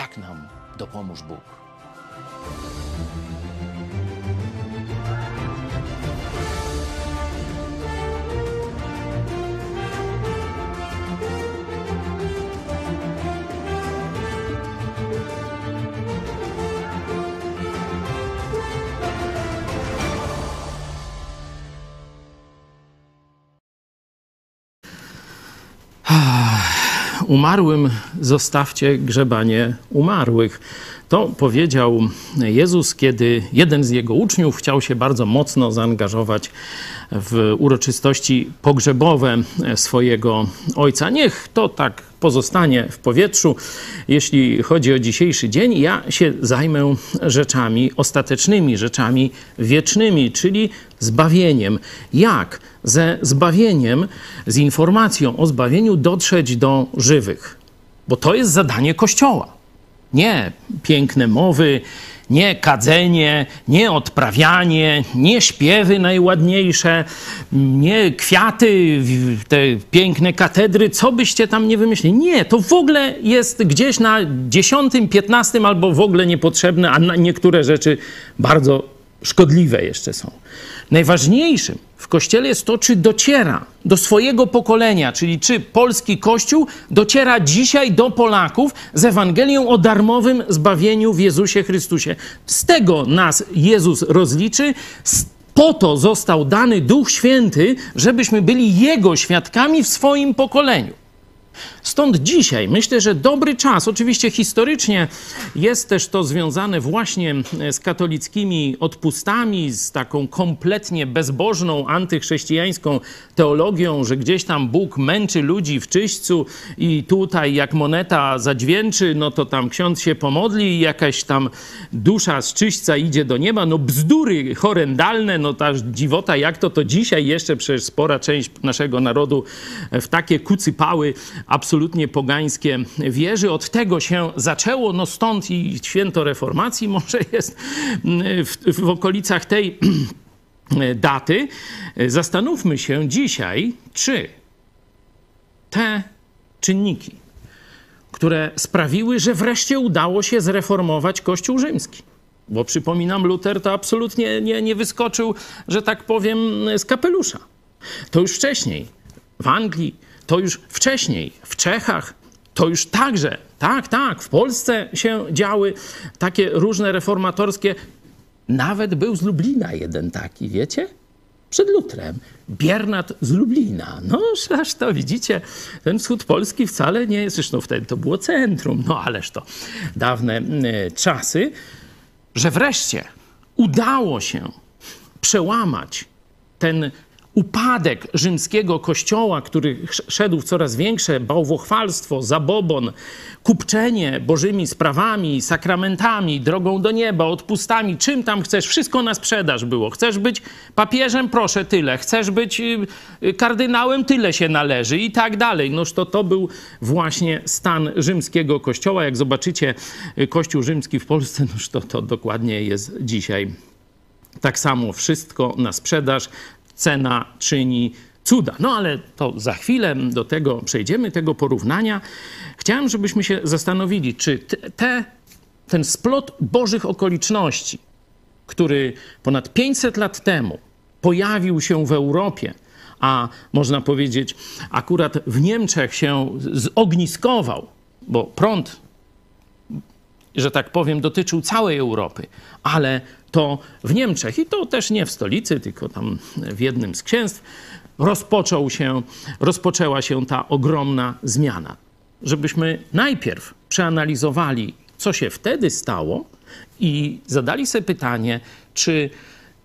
Tak nam dopomóż Bóg. Umarłym zostawcie grzebanie umarłych. To powiedział Jezus, kiedy jeden z jego uczniów chciał się bardzo mocno zaangażować w uroczystości pogrzebowe swojego ojca. Niech to tak pozostanie w powietrzu. Jeśli chodzi o dzisiejszy dzień, ja się zajmę rzeczami ostatecznymi, rzeczami wiecznymi, czyli zbawieniem. Jak ze zbawieniem, z informacją o zbawieniu dotrzeć do żywych? Bo to jest zadanie Kościoła. Nie piękne mowy, nie kadzenie, nie odprawianie, nie śpiewy najładniejsze, nie kwiaty, te piękne katedry, co byście tam nie wymyślili. Nie, to w ogóle jest gdzieś na dziesiątym, piętnastym albo w ogóle niepotrzebne, a niektóre rzeczy bardzo szkodliwe jeszcze są. Najważniejszym w Kościele jest to, czy dociera do swojego pokolenia, czyli czy polski Kościół dociera dzisiaj do Polaków z Ewangelią o darmowym zbawieniu w Jezusie Chrystusie. Z tego nas Jezus rozliczy. Po to został dany Duch Święty, żebyśmy byli Jego świadkami w swoim pokoleniu. Stąd dzisiaj myślę, że dobry czas, oczywiście historycznie jest też to związane właśnie z katolickimi odpustami, z taką kompletnie bezbożną, antychrześcijańską teologią, że gdzieś tam Bóg męczy ludzi w czyśćcu i tutaj jak moneta zadźwięczy, no to tam ksiądz się pomodli i jakaś tam dusza z czyśćca idzie do nieba. No bzdury horrendalne, no ta dziwota, jak to to dzisiaj jeszcze przecież spora część naszego narodu w takie kucypały absolutnie pogańskie wierzy. Od tego się zaczęło, no stąd i święto reformacji może jest w, w okolicach tej daty. Zastanówmy się dzisiaj, czy te czynniki, które sprawiły, że wreszcie udało się zreformować Kościół rzymski. Bo przypominam, Luter to absolutnie nie, nie wyskoczył, że tak powiem, z kapelusza. To już wcześniej w Anglii, to już wcześniej w Czechach, to już także, tak, tak, w Polsce się działy takie różne reformatorskie. Nawet był z Lublina jeden taki, wiecie? Przed Lutrem. Biernat z Lublina. No, aż to widzicie, ten wschód Polski wcale nie jest, zresztą wtedy to było centrum, no ależ to dawne y, czasy, że wreszcie udało się przełamać ten upadek rzymskiego kościoła, który szedł w coraz większe bałwochwalstwo, zabobon, kupczenie bożymi sprawami, sakramentami, drogą do nieba, odpustami, czym tam chcesz, wszystko na sprzedaż było. Chcesz być papieżem? Proszę, tyle. Chcesz być y, y, kardynałem? Tyle się należy i tak dalej. Noż to, to był właśnie stan rzymskiego kościoła. Jak zobaczycie y, kościół rzymski w Polsce, noż to, to dokładnie jest dzisiaj tak samo wszystko na sprzedaż, cena czyni cuda. No ale to za chwilę do tego przejdziemy, tego porównania. Chciałem, żebyśmy się zastanowili, czy te, ten splot Bożych okoliczności, który ponad 500 lat temu pojawił się w Europie, a można powiedzieć, akurat w Niemczech się zogniskował, bo prąd, że tak powiem, dotyczył całej Europy, ale to w Niemczech, i to też nie w stolicy, tylko tam w jednym z księstw, rozpoczął się, rozpoczęła się ta ogromna zmiana. Żebyśmy najpierw przeanalizowali, co się wtedy stało i zadali sobie pytanie, czy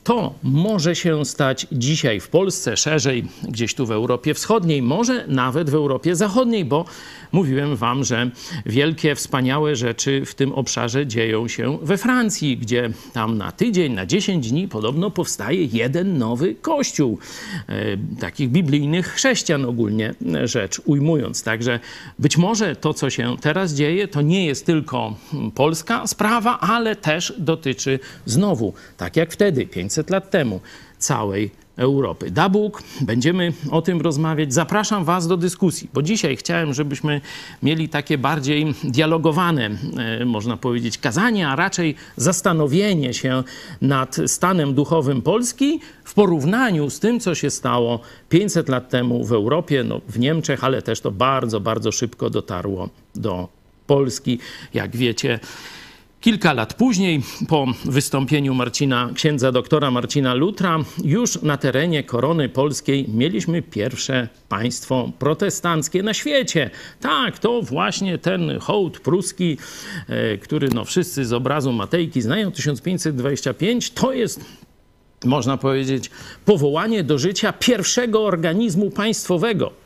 to może się stać dzisiaj w Polsce, szerzej gdzieś tu w Europie Wschodniej, może nawet w Europie Zachodniej, bo mówiłem Wam, że wielkie, wspaniałe rzeczy w tym obszarze dzieją się we Francji, gdzie tam na tydzień, na 10 dni podobno powstaje jeden nowy kościół. E, takich biblijnych chrześcijan ogólnie rzecz ujmując. Także być może to, co się teraz dzieje, to nie jest tylko polska sprawa, ale też dotyczy znowu, tak jak wtedy, 500 lat temu, całej Europy. Da Bóg, będziemy o tym rozmawiać. Zapraszam Was do dyskusji, bo dzisiaj chciałem, żebyśmy mieli takie bardziej dialogowane, e, można powiedzieć, kazanie, a raczej zastanowienie się nad stanem duchowym Polski w porównaniu z tym, co się stało 500 lat temu w Europie, no, w Niemczech, ale też to bardzo, bardzo szybko dotarło do Polski. Jak wiecie, Kilka lat później, po wystąpieniu Marcina, księdza doktora Marcina Lutra, już na terenie korony polskiej mieliśmy pierwsze państwo protestanckie na świecie. Tak, to właśnie ten hołd pruski, e, który no wszyscy z obrazu Matejki znają, 1525, to jest można powiedzieć, powołanie do życia pierwszego organizmu państwowego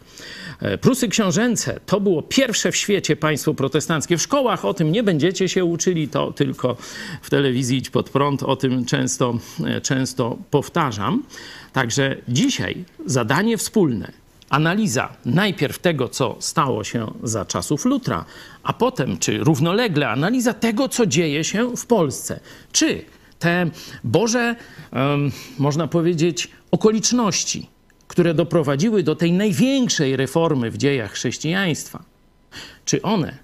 Prusy książęce to było pierwsze w świecie państwo protestanckie. W szkołach o tym nie będziecie się uczyli, to tylko w telewizji Idź Pod Prąd o tym często, e, często powtarzam. Także dzisiaj zadanie wspólne, analiza najpierw tego, co stało się za czasów Lutra, a potem, czy równolegle, analiza tego, co dzieje się w Polsce. Czy te Boże, um, można powiedzieć, okoliczności, które doprowadziły do tej największej reformy w dziejach chrześcijaństwa, czy one,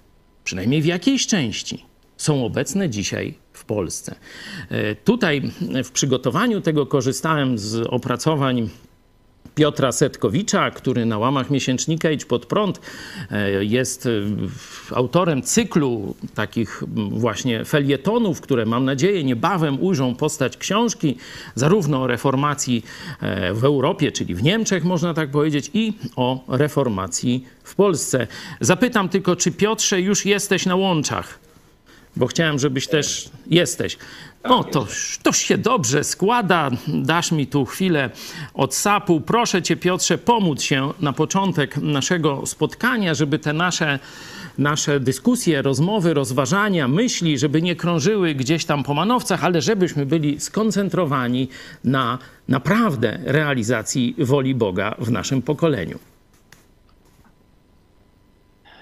przynajmniej w jakiejś części, są obecne dzisiaj w Polsce. E, tutaj w przygotowaniu tego korzystałem z opracowań Piotra Setkowicza, który na łamach miesięcznika Idź Pod Prąd e, jest e, autorem cyklu takich właśnie felietonów, które mam nadzieję niebawem ujrzą postać książki zarówno o reformacji e, w Europie, czyli w Niemczech można tak powiedzieć, i o reformacji w Polsce. Zapytam tylko, czy Piotrze już jesteś na łączach? Bo chciałem, żebyś też jesteś. No to, to się dobrze składa. Dasz mi tu chwilę od sapu. Proszę cię, Piotrze, pomóc się na początek naszego spotkania, żeby te nasze, nasze dyskusje, rozmowy, rozważania, myśli, żeby nie krążyły gdzieś tam po manowcach, ale żebyśmy byli skoncentrowani na naprawdę realizacji woli Boga w naszym pokoleniu.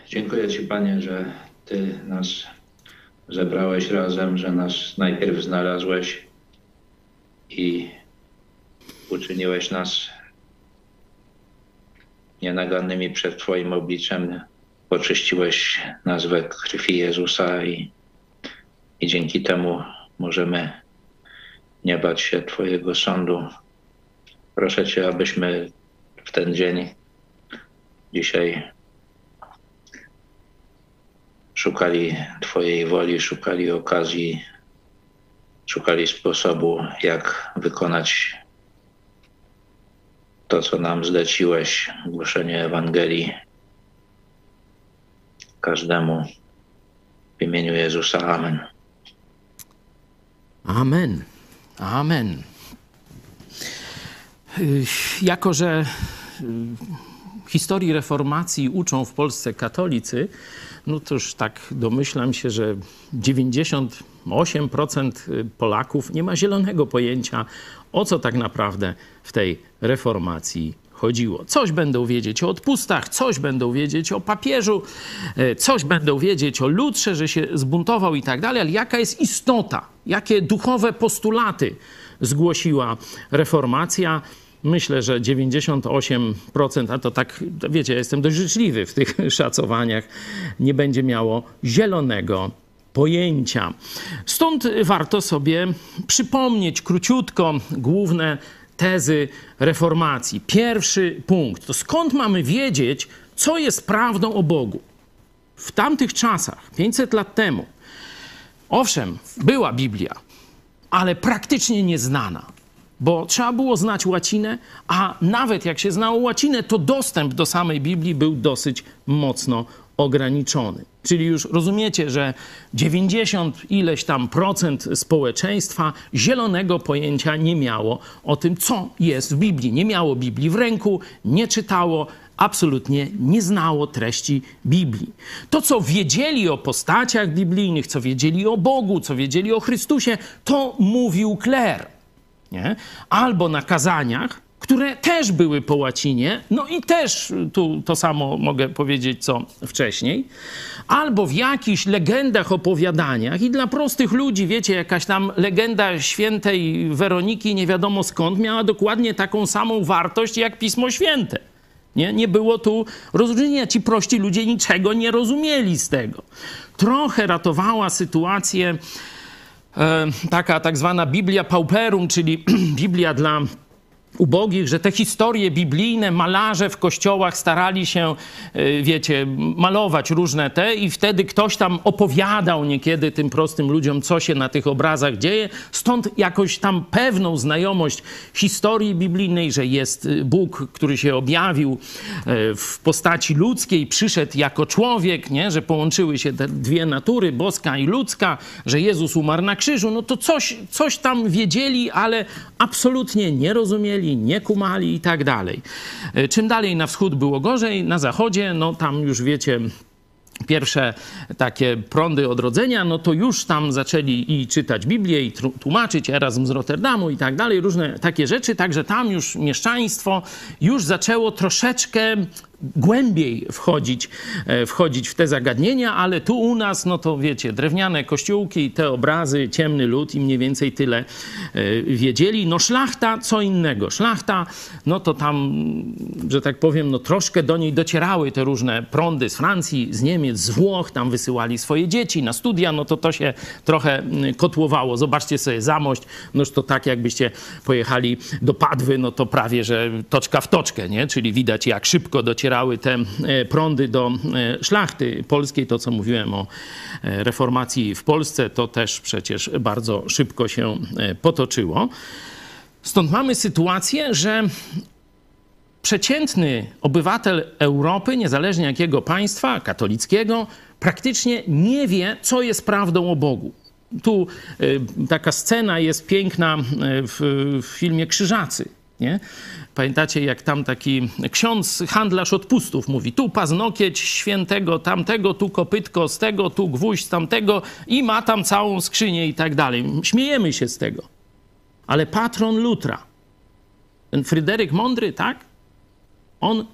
Dziękuję Ci, Panie, że Ty nas zebrałeś razem, że nas najpierw znalazłeś i uczyniłeś nas nienagannymi przed Twoim obliczem. Poczyściłeś nas we krwi Jezusa i, i dzięki temu możemy nie bać się Twojego sądu. Proszę Cię, abyśmy w ten dzień dzisiaj szukali Twojej woli, szukali okazji, szukali sposobu, jak wykonać to, co nam zleciłeś, głoszenie Ewangelii każdemu w imieniu Jezusa. Amen. Amen. Amen. Jako, że historii reformacji uczą w Polsce katolicy, no już tak domyślam się, że 98% Polaków nie ma zielonego pojęcia, o co tak naprawdę w tej reformacji chodziło. Coś będą wiedzieć o odpustach, coś będą wiedzieć o papieżu, e, coś będą wiedzieć o Lutrze, że się zbuntował i tak dalej, ale jaka jest istota, jakie duchowe postulaty zgłosiła reformacja, Myślę, że 98%, a to tak, wiecie, ja jestem dość życzliwy w tych szacowaniach, nie będzie miało zielonego pojęcia. Stąd warto sobie przypomnieć króciutko główne tezy reformacji. Pierwszy punkt to skąd mamy wiedzieć, co jest prawdą o Bogu? W tamtych czasach, 500 lat temu, owszem, była Biblia, ale praktycznie nieznana bo trzeba było znać łacinę, a nawet jak się znało łacinę, to dostęp do samej Biblii był dosyć mocno ograniczony. Czyli już rozumiecie, że 90 ileś tam procent społeczeństwa zielonego pojęcia nie miało o tym, co jest w Biblii. Nie miało Biblii w ręku, nie czytało, absolutnie nie znało treści Biblii. To, co wiedzieli o postaciach biblijnych, co wiedzieli o Bogu, co wiedzieli o Chrystusie, to mówił kler nie? albo na kazaniach, które też były po łacinie, no i też tu to samo mogę powiedzieć co wcześniej, albo w jakichś legendach, opowiadaniach i dla prostych ludzi, wiecie, jakaś tam legenda świętej Weroniki, nie wiadomo skąd, miała dokładnie taką samą wartość jak Pismo Święte. Nie, nie było tu rozróżnienia. Ci prości ludzie niczego nie rozumieli z tego. Trochę ratowała sytuację taka tak zwana Biblia Pauperum, czyli Biblia dla ubogich, że te historie biblijne, malarze w kościołach starali się, e, wiecie, malować różne te i wtedy ktoś tam opowiadał niekiedy tym prostym ludziom, co się na tych obrazach dzieje. Stąd jakoś tam pewną znajomość historii biblijnej, że jest e, Bóg, który się objawił e, w postaci ludzkiej, przyszedł jako człowiek, nie? że połączyły się te dwie natury, boska i ludzka, że Jezus umarł na krzyżu, no to coś, coś tam wiedzieli, ale absolutnie nie rozumieli nie kumali i tak dalej. E, czym dalej na wschód było gorzej, na zachodzie, no tam już wiecie, pierwsze takie prądy odrodzenia, no to już tam zaczęli i czytać Biblię, i tłumaczyć Erasm z Rotterdamu i tak dalej, różne takie rzeczy, także tam już mieszczaństwo już zaczęło troszeczkę głębiej wchodzić, e, wchodzić w te zagadnienia, ale tu u nas, no to wiecie, drewniane kościółki, te obrazy, ciemny lud i mniej więcej tyle e, wiedzieli. No szlachta co innego. Szlachta, no to tam, że tak powiem, no troszkę do niej docierały te różne prądy z Francji, z Niemiec, z Włoch, tam wysyłali swoje dzieci na studia, no to to się trochę mm, kotłowało. Zobaczcie sobie Zamość, noż to tak jakbyście pojechali do Padwy, no to prawie, że toczka w toczkę, nie? Czyli widać jak szybko dociera docierały te e, prądy do e, szlachty polskiej. To, co mówiłem o e, reformacji w Polsce, to też przecież bardzo szybko się potoczyło. Stąd mamy sytuację, że przeciętny obywatel Europy, niezależnie jakiego państwa, katolickiego, praktycznie nie wie, co jest prawdą o Bogu. Tu taka scena jest piękna w, w filmie Krzyżacy. Nie? Pamiętacie, jak tam taki ksiądz, handlarz odpustów mówi, tu paznokieć świętego tamtego, tu kopytko z tego, tu gwóźdź z tamtego i ma tam całą skrzynię i tak dalej. Śmiejemy się z tego. Ale patron Lutra, ten Fryderyk Mądry, tak? On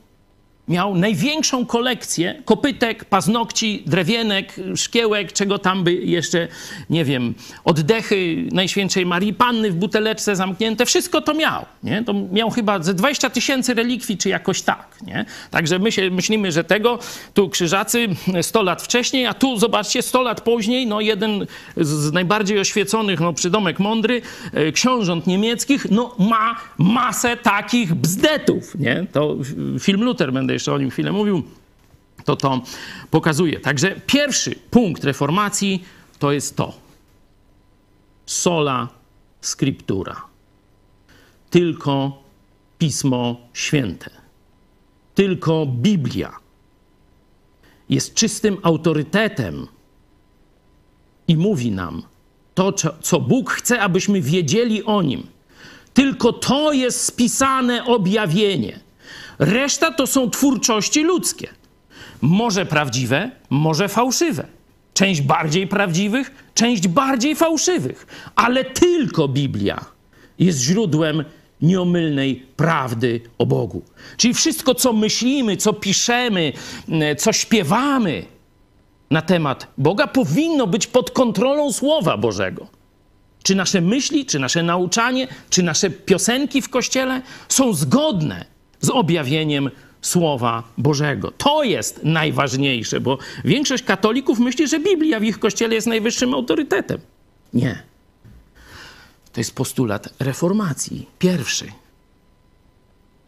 miał największą kolekcję kopytek, paznokci, drewienek, szkiełek, czego tam by jeszcze, nie wiem, oddechy Najświętszej Marii Panny w buteleczce zamknięte, wszystko to miał, nie? To miał chyba ze 20 tysięcy relikwii, czy jakoś tak, nie? Także my się myślimy, że tego, tu krzyżacy 100 lat wcześniej, a tu zobaczcie 100 lat później, no jeden z najbardziej oświeconych, no przydomek mądry, e, książąt niemieckich, no ma masę takich bzdetów, nie? To film Luther będę jeszcze o nim chwilę mówił, to to pokazuje. Także pierwszy punkt reformacji to jest to. Sola scriptura. Tylko Pismo Święte. Tylko Biblia jest czystym autorytetem i mówi nam to, co Bóg chce, abyśmy wiedzieli o nim. Tylko to jest spisane objawienie. Reszta to są twórczości ludzkie. Może prawdziwe, może fałszywe. Część bardziej prawdziwych, część bardziej fałszywych. Ale tylko Biblia jest źródłem nieomylnej prawdy o Bogu. Czyli wszystko, co myślimy, co piszemy, co śpiewamy na temat Boga, powinno być pod kontrolą Słowa Bożego. Czy nasze myśli, czy nasze nauczanie, czy nasze piosenki w kościele są zgodne z objawieniem Słowa Bożego. To jest najważniejsze, bo większość katolików myśli, że Biblia w ich kościele jest najwyższym autorytetem. Nie. To jest postulat reformacji. Pierwszy.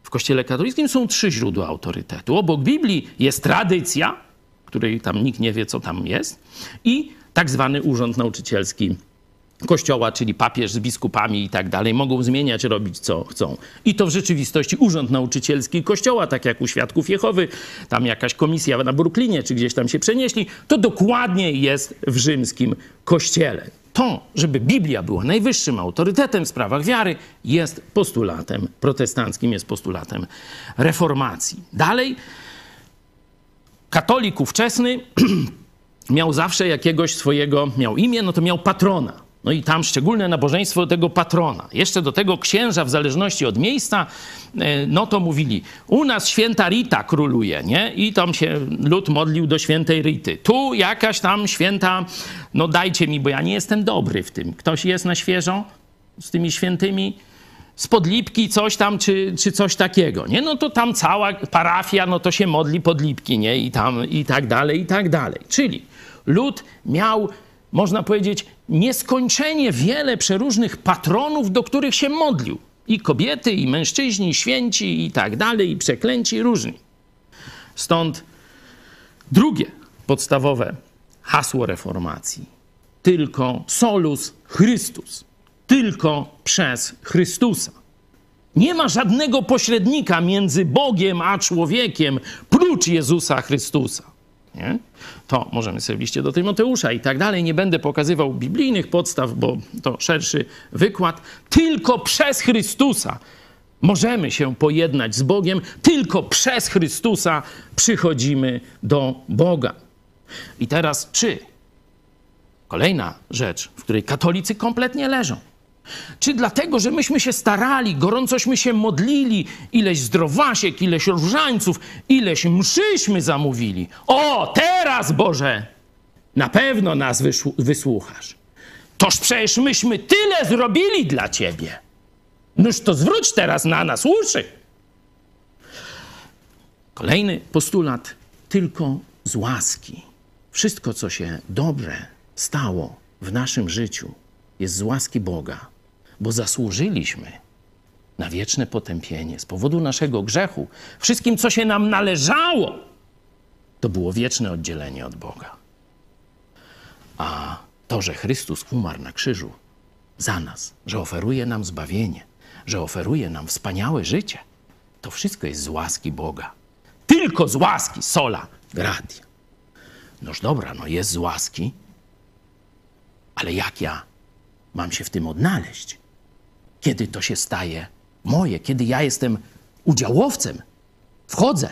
W Kościele katolickim są trzy źródła autorytetu. Obok Biblii jest tradycja, której tam nikt nie wie, co tam jest, i tak zwany urząd nauczycielski Kościoła, czyli papież z biskupami i tak dalej, mogą zmieniać, robić co chcą. I to w rzeczywistości Urząd Nauczycielski Kościoła, tak jak u Świadków Jehowy, tam jakaś komisja na Brooklynie, czy gdzieś tam się przenieśli, to dokładnie jest w rzymskim Kościele. To, żeby Biblia była najwyższym autorytetem w sprawach wiary, jest postulatem protestanckim, jest postulatem reformacji. Dalej, katolik ówczesny miał zawsze jakiegoś swojego, miał imię, no to miał patrona. No i tam szczególne nabożeństwo tego patrona. Jeszcze do tego księża, w zależności od miejsca, e, no to mówili, u nas święta Rita króluje, nie? I tam się lud modlił do świętej Rity. Tu jakaś tam święta, no dajcie mi, bo ja nie jestem dobry w tym. Ktoś jest na świeżo z tymi świętymi? z podlipki coś tam, czy, czy coś takiego, nie? No to tam cała parafia, no to się modli podlipki, nie? I tam, i tak dalej, i tak dalej. Czyli lud miał można powiedzieć, nieskończenie wiele przeróżnych patronów, do których się modlił. I kobiety, i mężczyźni, i święci, i tak dalej, i przeklęci, różni. Stąd drugie podstawowe hasło reformacji. Tylko solus Chrystus. Tylko przez Chrystusa. Nie ma żadnego pośrednika między Bogiem a człowiekiem prócz Jezusa Chrystusa. Nie? To możemy sobie w liście do Tymoteusza i tak dalej. Nie będę pokazywał biblijnych podstaw, bo to szerszy wykład. Tylko przez Chrystusa możemy się pojednać z Bogiem, tylko przez Chrystusa przychodzimy do Boga. I teraz czy? Kolejna rzecz, w której katolicy kompletnie leżą. Czy dlatego, że myśmy się starali, gorącośmy się modlili, ileś zdrowasiek, ileś różańców, ileś mszyśmy zamówili. O, teraz Boże, na pewno nas wysłuchasz. Toż przecież myśmy tyle zrobili dla Ciebie. Noż to zwróć teraz na nas uszy. Kolejny postulat, tylko z łaski. Wszystko, co się dobrze stało w naszym życiu, jest z łaski Boga bo zasłużyliśmy na wieczne potępienie z powodu naszego grzechu. Wszystkim, co się nam należało, to było wieczne oddzielenie od Boga. A to, że Chrystus umarł na krzyżu za nas, że oferuje nam zbawienie, że oferuje nam wspaniałe życie, to wszystko jest z łaski Boga. Tylko z łaski, sola, gratia. Noż dobra, no jest z łaski, ale jak ja mam się w tym odnaleźć? kiedy to się staje moje, kiedy ja jestem udziałowcem, wchodzę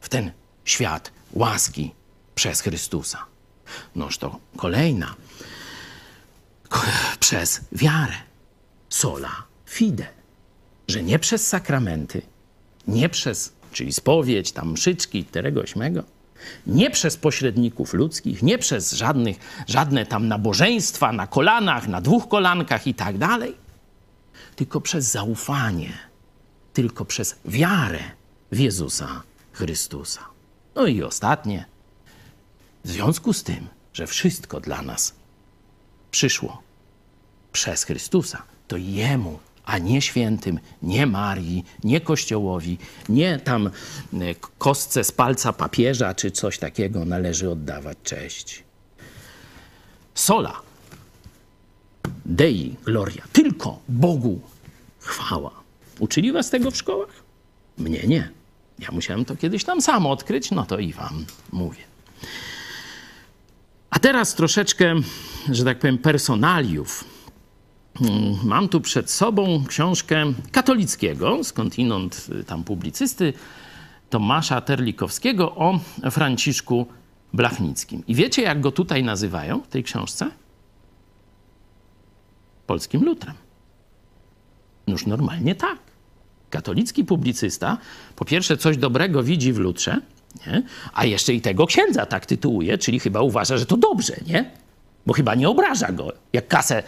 w ten świat łaski przez Chrystusa. Noż to kolejna, przez wiarę, sola fide, że nie przez sakramenty, nie przez, czyli spowiedź, tam mszyczki, terego ośmego, nie przez pośredników ludzkich, nie przez żadnych, żadne tam nabożeństwa na kolanach, na dwóch kolankach i tak dalej, tylko przez zaufanie, tylko przez wiarę w Jezusa Chrystusa. No i ostatnie, w związku z tym, że wszystko dla nas przyszło przez Chrystusa, to Jemu, a nie świętym, nie Marii, nie Kościołowi, nie tam e, kostce z palca papieża czy coś takiego należy oddawać cześć. Sola Dei gloria. Tylko Bogu chwała. Uczyli was tego w szkołach? Mnie nie. Ja musiałem to kiedyś tam sam odkryć, no to i wam mówię. A teraz troszeczkę, że tak powiem, personaliów mam tu przed sobą książkę katolickiego, skądinąd y, tam publicysty Tomasza Terlikowskiego o Franciszku Blachnickim. I wiecie, jak go tutaj nazywają w tej książce? Polskim Lutrem. Noż normalnie tak. Katolicki publicysta po pierwsze coś dobrego widzi w Lutrze, nie? a jeszcze i tego księdza tak tytułuje, czyli chyba uważa, że to dobrze, nie? Bo chyba nie obraża go. Jak kasę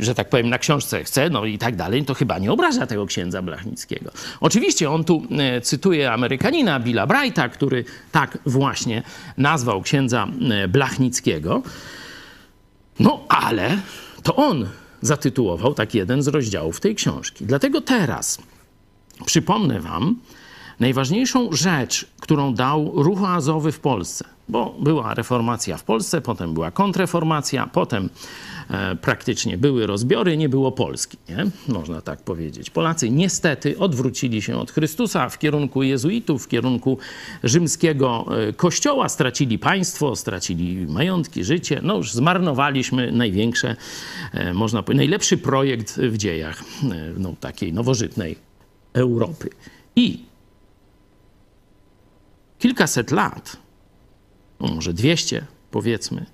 że tak powiem, na książce chce, no i tak dalej, to chyba nie obraża tego księdza Blachnickiego. Oczywiście on tu e, cytuje Amerykanina Billa Brighta, który tak właśnie nazwał księdza e, Blachnickiego. No ale to on zatytułował tak jeden z rozdziałów tej książki. Dlatego teraz przypomnę wam najważniejszą rzecz, którą dał ruch oazowy w Polsce. Bo była reformacja w Polsce, potem była kontreformacja, potem praktycznie były rozbiory, nie było Polski, nie? można tak powiedzieć. Polacy niestety odwrócili się od Chrystusa w kierunku jezuitów, w kierunku rzymskiego e, kościoła, stracili państwo, stracili majątki, życie. No już zmarnowaliśmy największe, e, można powiedzieć, najlepszy projekt w dziejach no, takiej nowożytnej Europy. I kilkaset lat, no może dwieście powiedzmy,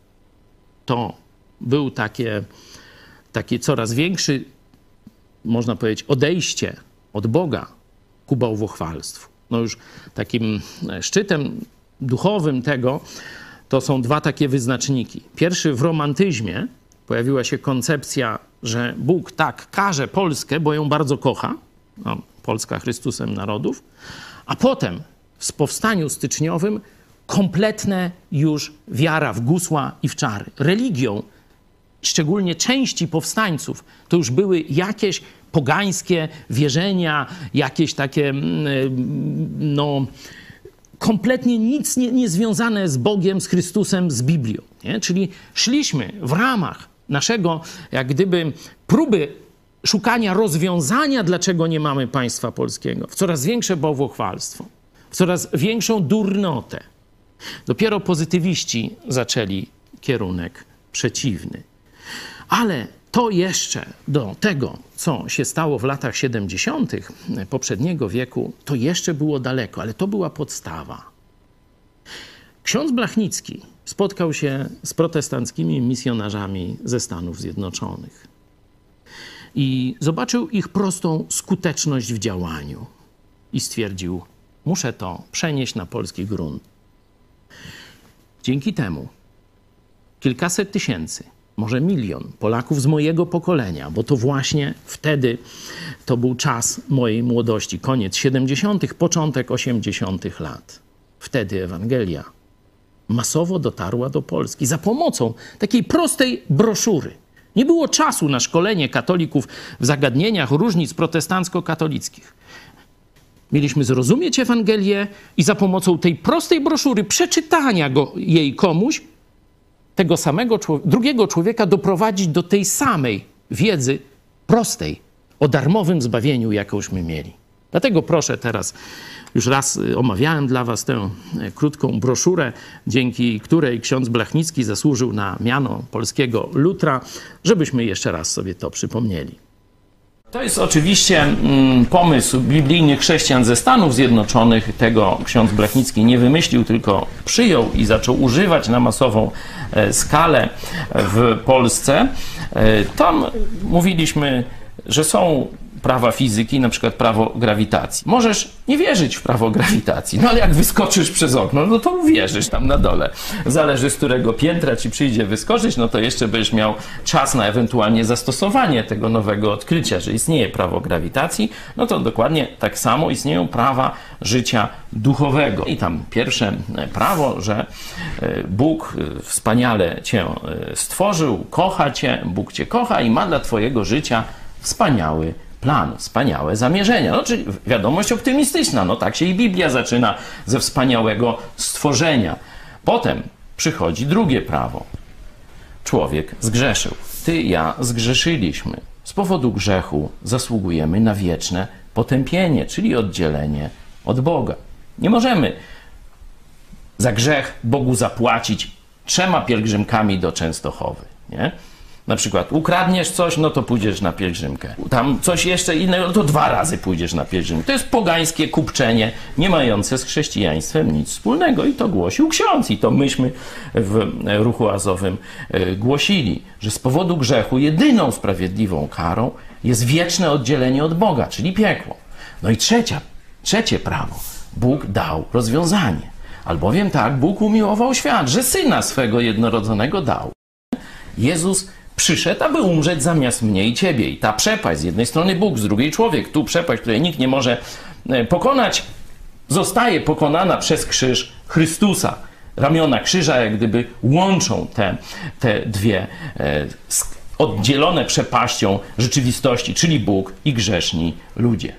to był takie, takie coraz większy, można powiedzieć, odejście od Boga ku bałwochwalstwu. No już takim szczytem duchowym tego to są dwa takie wyznaczniki. Pierwszy w romantyzmie pojawiła się koncepcja, że Bóg tak każe Polskę, bo ją bardzo kocha, no, Polska Chrystusem narodów, a potem w powstaniu styczniowym kompletne już wiara w gusła i w czary. Religią szczególnie części powstańców, to już były jakieś pogańskie wierzenia, jakieś takie, mm, no, kompletnie nic nie, nie związane z Bogiem, z Chrystusem, z Biblią. Nie? Czyli szliśmy w ramach naszego, jak gdyby, próby szukania rozwiązania, dlaczego nie mamy państwa polskiego, w coraz większe bałwochwalstwo, w coraz większą durnotę. Dopiero pozytywiści zaczęli kierunek przeciwny. Ale to jeszcze do tego, co się stało w latach 70. poprzedniego wieku, to jeszcze było daleko, ale to była podstawa. Ksiądz Blachnicki spotkał się z protestanckimi misjonarzami ze Stanów Zjednoczonych i zobaczył ich prostą skuteczność w działaniu i stwierdził: Muszę to przenieść na polski grunt. Dzięki temu kilkaset tysięcy może milion Polaków z mojego pokolenia, bo to właśnie wtedy to był czas mojej młodości, koniec 70., początek 80. lat. Wtedy Ewangelia masowo dotarła do Polski za pomocą takiej prostej broszury. Nie było czasu na szkolenie katolików w zagadnieniach różnic protestancko-katolickich. Mieliśmy zrozumieć Ewangelię i za pomocą tej prostej broszury, przeczytania go, jej komuś, tego samego drugiego człowieka doprowadzić do tej samej wiedzy prostej o darmowym zbawieniu, jakąśmy mieli. Dlatego proszę teraz, już raz y, omawiałem dla Was tę e, krótką broszurę, dzięki której ksiądz Blachnicki zasłużył na miano polskiego Lutra, żebyśmy jeszcze raz sobie to przypomnieli. To jest oczywiście mm, pomysł biblijnych chrześcijan ze Stanów Zjednoczonych. Tego ksiądz Blachnicki nie wymyślił, tylko przyjął i zaczął używać na masową e, skalę w Polsce. E, tam mówiliśmy, że są prawa fizyki, na przykład prawo grawitacji. Możesz nie wierzyć w prawo grawitacji, no ale jak wyskoczysz przez okno, no to uwierzysz tam na dole. Zależy z którego piętra ci przyjdzie wyskoczyć, no to jeszcze będziesz miał czas na ewentualnie zastosowanie tego nowego odkrycia, że istnieje prawo grawitacji, no to dokładnie tak samo istnieją prawa życia duchowego. I tam pierwsze prawo, że e, Bóg e, wspaniale cię e, stworzył, kocha cię, Bóg cię kocha i ma dla twojego życia wspaniały plan, wspaniałe zamierzenia. No, czyli wiadomość optymistyczna. No tak się i Biblia zaczyna ze wspaniałego stworzenia. Potem przychodzi drugie prawo. Człowiek zgrzeszył. Ty, ja zgrzeszyliśmy. Z powodu grzechu zasługujemy na wieczne potępienie, czyli oddzielenie od Boga. Nie możemy za grzech Bogu zapłacić trzema pielgrzymkami do Częstochowy. Nie? Na przykład ukradniesz coś, no to pójdziesz na pielgrzymkę. Tam coś jeszcze innego, no to dwa razy pójdziesz na pielgrzymkę. To jest pogańskie kupczenie, nie mające z chrześcijaństwem nic wspólnego. I to głosił ksiądz, i to myśmy w ruchu azowym e, głosili, że z powodu grzechu jedyną sprawiedliwą karą jest wieczne oddzielenie od Boga, czyli piekło. No i trzecia, trzecie prawo. Bóg dał rozwiązanie. Albowiem tak Bóg umiłował świat, że syna swego jednorodzonego dał. Jezus przyszedł, aby umrzeć zamiast mnie i ciebie. I ta przepaść, z jednej strony Bóg, z drugiej człowiek, tu przepaść, której nikt nie może e, pokonać, zostaje pokonana przez krzyż Chrystusa. Ramiona krzyża jak gdyby łączą te, te dwie e, oddzielone przepaścią rzeczywistości, czyli Bóg i grzeszni ludzie.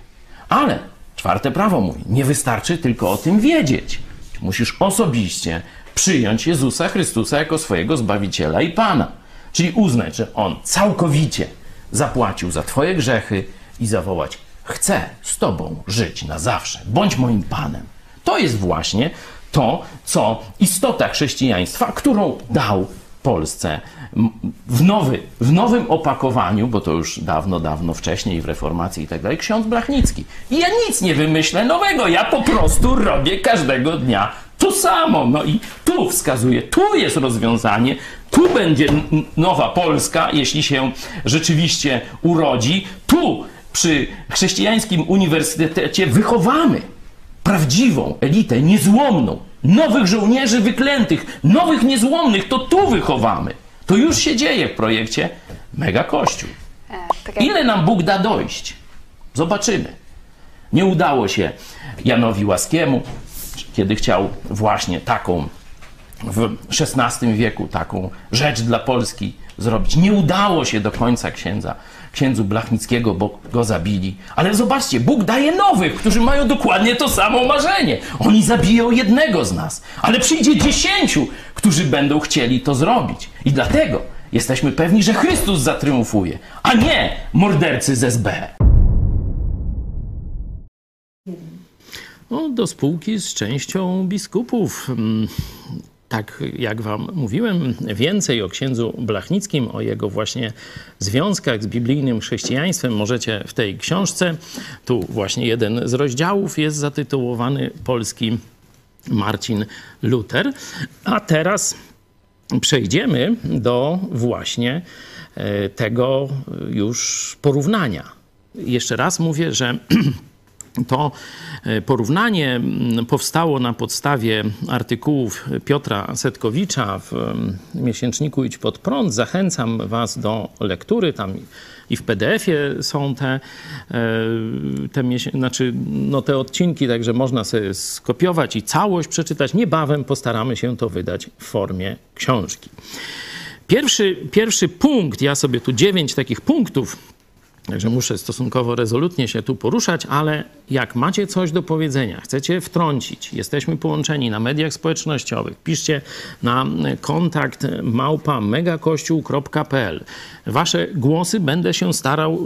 Ale czwarte prawo mówi, nie wystarczy tylko o tym wiedzieć. Musisz osobiście przyjąć Jezusa Chrystusa jako swojego Zbawiciela i Pana. Czyli uznać, że On całkowicie zapłacił za Twoje grzechy i zawołać: Chcę z Tobą żyć na zawsze, bądź moim Panem. To jest właśnie to, co istota chrześcijaństwa, którą dał Polsce w, nowy, w nowym opakowaniu, bo to już dawno, dawno wcześniej w reformacji i tak dalej, ksiądz Blachnicki. I ja nic nie wymyślę nowego, ja po prostu robię każdego dnia to samo. No i tu wskazuje, tu jest rozwiązanie, tu będzie nowa Polska, jeśli się rzeczywiście urodzi. Tu przy chrześcijańskim uniwersytecie wychowamy prawdziwą elitę, niezłomną, nowych żołnierzy wyklętych, nowych niezłomnych, to tu wychowamy. To już się dzieje w projekcie Mega Kościół. E, tak Ile nam Bóg da dojść? Zobaczymy. Nie udało się Janowi Łaskiemu, kiedy chciał właśnie taką w XVI wieku taką rzecz dla Polski zrobić. Nie udało się do końca księdza, księdzu Blachnickiego, bo go zabili. Ale zobaczcie, Bóg daje nowych, którzy mają dokładnie to samo marzenie. Oni zabiją jednego z nas, ale przyjdzie dziesięciu, którzy będą chcieli to zrobić. I dlatego jesteśmy pewni, że Chrystus zatriumfuje, a nie mordercy z SB. No, do spółki z częścią biskupów. Mm, tak jak wam mówiłem, więcej o księdzu Blachnickim, o jego właśnie związkach z biblijnym chrześcijaństwem możecie w tej książce. Tu właśnie jeden z rozdziałów jest zatytułowany Polski Marcin Luther. A teraz przejdziemy do właśnie e, tego już porównania. Jeszcze raz mówię, że To e, porównanie powstało na podstawie artykułów Piotra Setkowicza w miesięczniku Idź pod prąd. Zachęcam Was do lektury. Tam i w PDF-ie są te, e, te, znaczy, no te odcinki, także można sobie skopiować i całość przeczytać. Niebawem postaramy się to wydać w formie książki. Pierwszy, pierwszy punkt, ja sobie tu dziewięć takich punktów Także muszę stosunkowo rezolutnie się tu poruszać, ale jak macie coś do powiedzenia, chcecie wtrącić, jesteśmy połączeni na mediach społecznościowych, piszcie na kontakt małpa megakościół.pl. Wasze głosy będę się starał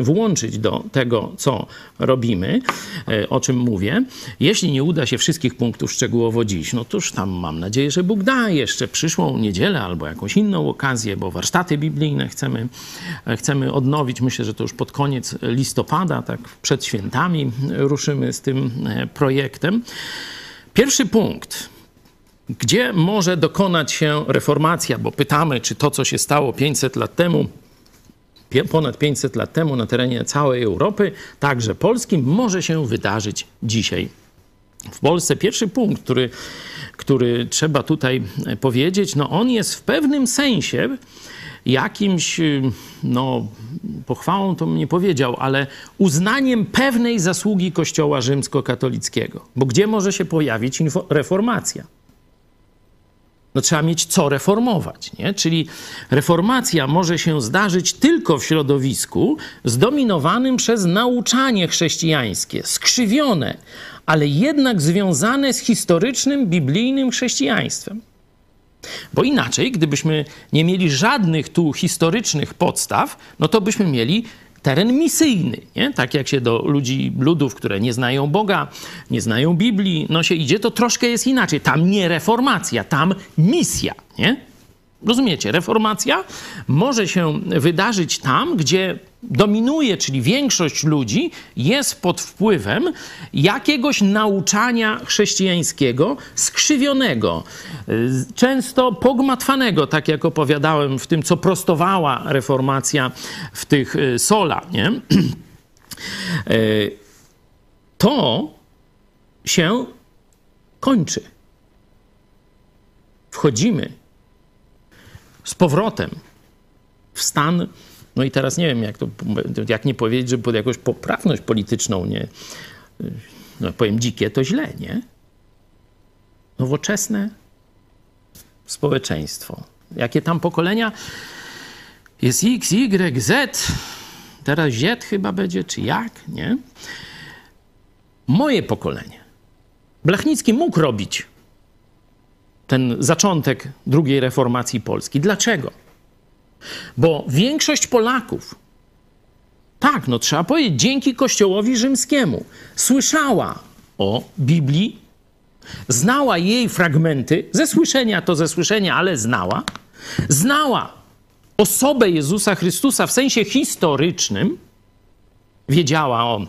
włączyć do tego, co robimy, e, o czym mówię. Jeśli nie uda się wszystkich punktów szczegółowo dziś, no toż tam mam nadzieję, że Bóg da jeszcze przyszłą niedzielę albo jakąś inną okazję, bo warsztaty biblijne chcemy, chcemy odnowić. Myślę, że to już pod koniec listopada, tak przed świętami ruszymy z tym e, projektem. Pierwszy punkt. Gdzie może dokonać się reformacja? Bo pytamy, czy to, co się stało 500 lat temu, ponad 500 lat temu na terenie całej Europy, także polskim, może się wydarzyć dzisiaj w Polsce. Pierwszy punkt, który, który trzeba tutaj powiedzieć, no on jest w pewnym sensie jakimś, y, no pochwałą to nie powiedział, ale uznaniem pewnej zasługi Kościoła rzymskokatolickiego. Bo gdzie może się pojawić reformacja? No trzeba mieć co reformować, nie? Czyli reformacja może się zdarzyć tylko w środowisku zdominowanym przez nauczanie chrześcijańskie, skrzywione, ale jednak związane z historycznym, biblijnym chrześcijaństwem. Bo inaczej, gdybyśmy nie mieli żadnych tu historycznych podstaw, no to byśmy mieli teren misyjny, nie? Tak jak się do ludzi, ludów, które nie znają Boga, nie znają Biblii, no się idzie, to troszkę jest inaczej. Tam nie reformacja, tam misja, nie? Rozumiecie? Reformacja może się wydarzyć tam, gdzie dominuje, czyli większość ludzi jest pod wpływem jakiegoś nauczania chrześcijańskiego, skrzywionego, często pogmatwanego, tak jak opowiadałem w tym, co prostowała reformacja w tych y, sola. Nie? Y, to się kończy. Wchodzimy z powrotem w stan, no i teraz nie wiem, jak to, jak nie powiedzieć, że pod jakąś poprawność polityczną, nie, no powiem dzikie, to źle, nie? Nowoczesne społeczeństwo. Jakie tam pokolenia? Jest X, Y, Z, teraz Z chyba będzie, czy jak, nie? Moje pokolenie. Blachnicki mógł robić ten zaczątek drugiej reformacji Polski. Dlaczego? Bo większość Polaków, tak, no trzeba powiedzieć, dzięki Kościołowi Rzymskiemu, słyszała o Biblii, znała jej fragmenty, ze słyszenia to ze słyszenia, ale znała, znała osobę Jezusa Chrystusa w sensie historycznym, wiedziała o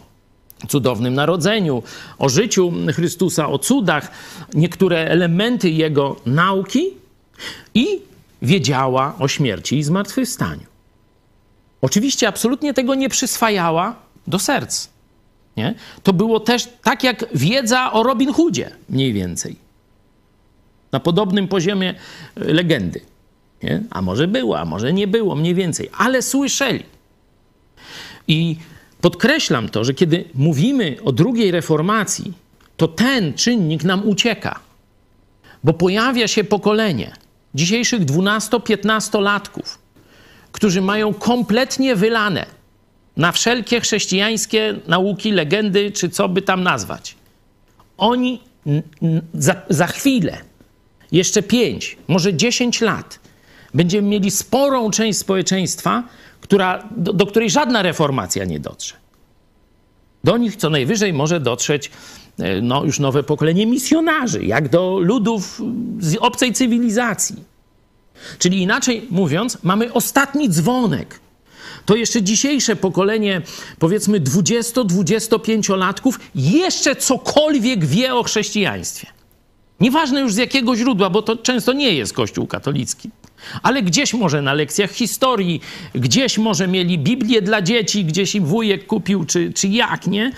cudownym narodzeniu, o życiu Chrystusa, o cudach, niektóre elementy jego nauki i wiedziała o śmierci i zmartwychwstaniu. Oczywiście absolutnie tego nie przyswajała do serc. Nie? To było też tak jak wiedza o Robin Hoodzie, mniej więcej. Na podobnym poziomie e, legendy. Nie? A może było, a może nie było, mniej więcej. Ale słyszeli. I Podkreślam to, że kiedy mówimy o drugiej reformacji, to ten czynnik nam ucieka, bo pojawia się pokolenie dzisiejszych 12-15-latków, którzy mają kompletnie wylane na wszelkie chrześcijańskie nauki, legendy, czy co by tam nazwać. Oni za, za chwilę, jeszcze 5, może 10 lat, będziemy mieli sporą część społeczeństwa, która, do, do której żadna reformacja nie dotrze. Do nich co najwyżej może dotrzeć e, no, już nowe pokolenie misjonarzy, jak do ludów z obcej cywilizacji. Czyli inaczej mówiąc, mamy ostatni dzwonek. To jeszcze dzisiejsze pokolenie, powiedzmy 20-25-latków, jeszcze cokolwiek wie o chrześcijaństwie. Nieważne już z jakiego źródła, bo to często nie jest Kościół katolicki. Ale gdzieś może na lekcjach historii, gdzieś może mieli Biblię dla dzieci, gdzieś im wujek kupił, czy, czy jak, nie?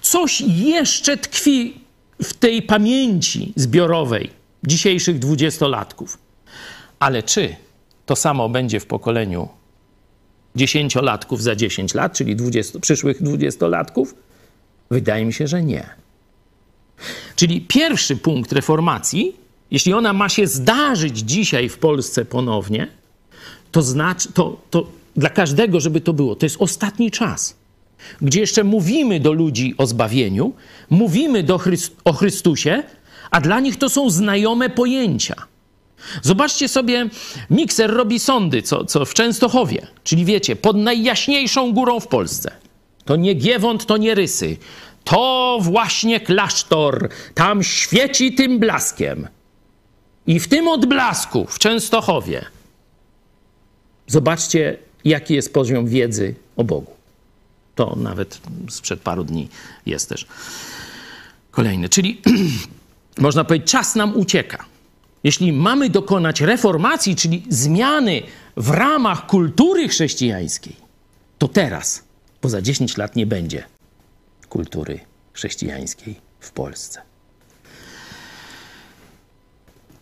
Coś jeszcze tkwi w tej pamięci zbiorowej dzisiejszych dwudziestolatków. Ale czy to samo będzie w pokoleniu dziesięciolatków za 10 lat, czyli 20, przyszłych dwudziestolatków? Wydaje mi się, że nie. Czyli pierwszy punkt reformacji jeśli ona ma się zdarzyć dzisiaj w Polsce ponownie, to znaczy, to, to dla każdego, żeby to było, to jest ostatni czas, gdzie jeszcze mówimy do ludzi o zbawieniu, mówimy do Chryst o Chrystusie, a dla nich to są znajome pojęcia. Zobaczcie sobie, mikser robi sądy, co, co w Częstochowie, czyli wiecie, pod najjaśniejszą górą w Polsce. To nie Giewont, to nie Rysy. To właśnie klasztor, tam świeci tym blaskiem. I w tym odblasku w Częstochowie zobaczcie, jaki jest poziom wiedzy o Bogu. To nawet sprzed paru dni jest też kolejny. Czyli można powiedzieć, czas nam ucieka. Jeśli mamy dokonać reformacji, czyli zmiany w ramach kultury chrześcijańskiej, to teraz, poza 10 lat, nie będzie kultury chrześcijańskiej w Polsce.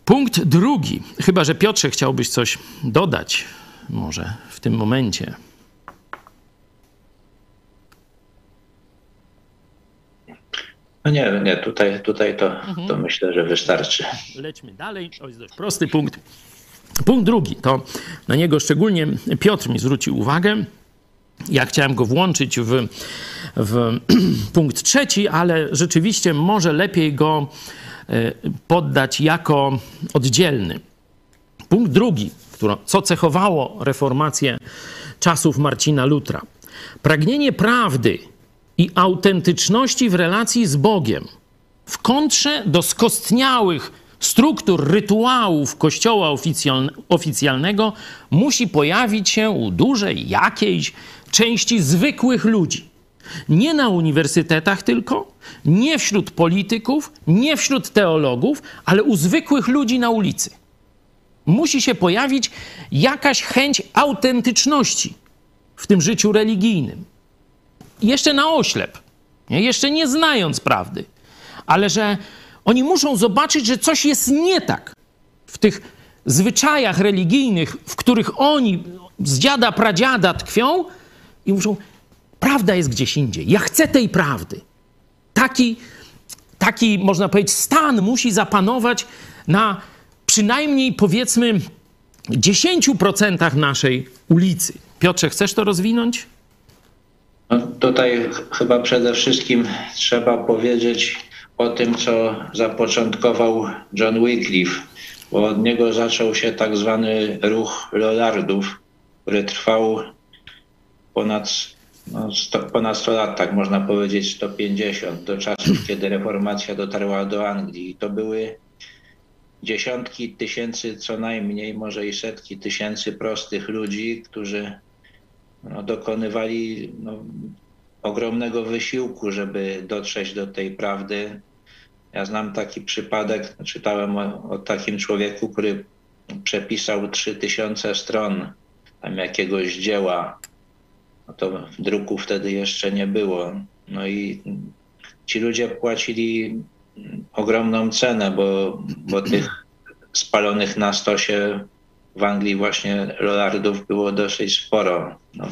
Punkt drugi. Chyba, że Piotrze chciałbyś coś dodać może w tym momencie. No nie, nie, tutaj, tutaj to, mhm. to myślę, że wystarczy. Lećmy dalej. To jest dość prosty punkt. Punkt drugi, to na niego szczególnie Piotr mi zwrócił uwagę. Ja chciałem go włączyć w, w punkt trzeci, ale rzeczywiście może lepiej go poddać jako oddzielny. Punkt drugi, co cechowało reformację czasów Marcina Lutra. Pragnienie prawdy i autentyczności w relacji z Bogiem w kontrze do skostniałych struktur, rytuałów kościoła oficjalnego musi pojawić się u dużej jakiejś części zwykłych ludzi. Nie na uniwersytetach tylko, nie wśród polityków, nie wśród teologów, ale u zwykłych ludzi na ulicy. Musi się pojawić jakaś chęć autentyczności w tym życiu religijnym. Jeszcze na oślep, jeszcze nie znając prawdy, ale że oni muszą zobaczyć, że coś jest nie tak w tych zwyczajach religijnych, w których oni z dziada pradziada tkwią i muszą, prawda jest gdzieś indziej. Ja chcę tej prawdy. Taki, taki można powiedzieć, stan musi zapanować na przynajmniej powiedzmy 10% naszej ulicy. Piotrze, chcesz to rozwinąć? No, tutaj chyba przede wszystkim trzeba powiedzieć o tym, co zapoczątkował John Wycliffe, bo od niego zaczął się tak zwany ruch Lollardów, który trwał ponad, no, 100, ponad 100 lat, tak można powiedzieć 150, do czasów, kiedy reformacja dotarła do Anglii. To były dziesiątki tysięcy, co najmniej, może i setki tysięcy prostych ludzi, którzy no, dokonywali no, ogromnego wysiłku, żeby dotrzeć do tej prawdy. Ja znam taki przypadek, czytałem o, o takim człowieku, który przepisał 3000 stron tam jakiegoś dzieła. To w druku wtedy jeszcze nie było. No i ci ludzie płacili ogromną cenę, bo, bo tych spalonych na stosie w Anglii właśnie Lollardów było dosyć sporo. No,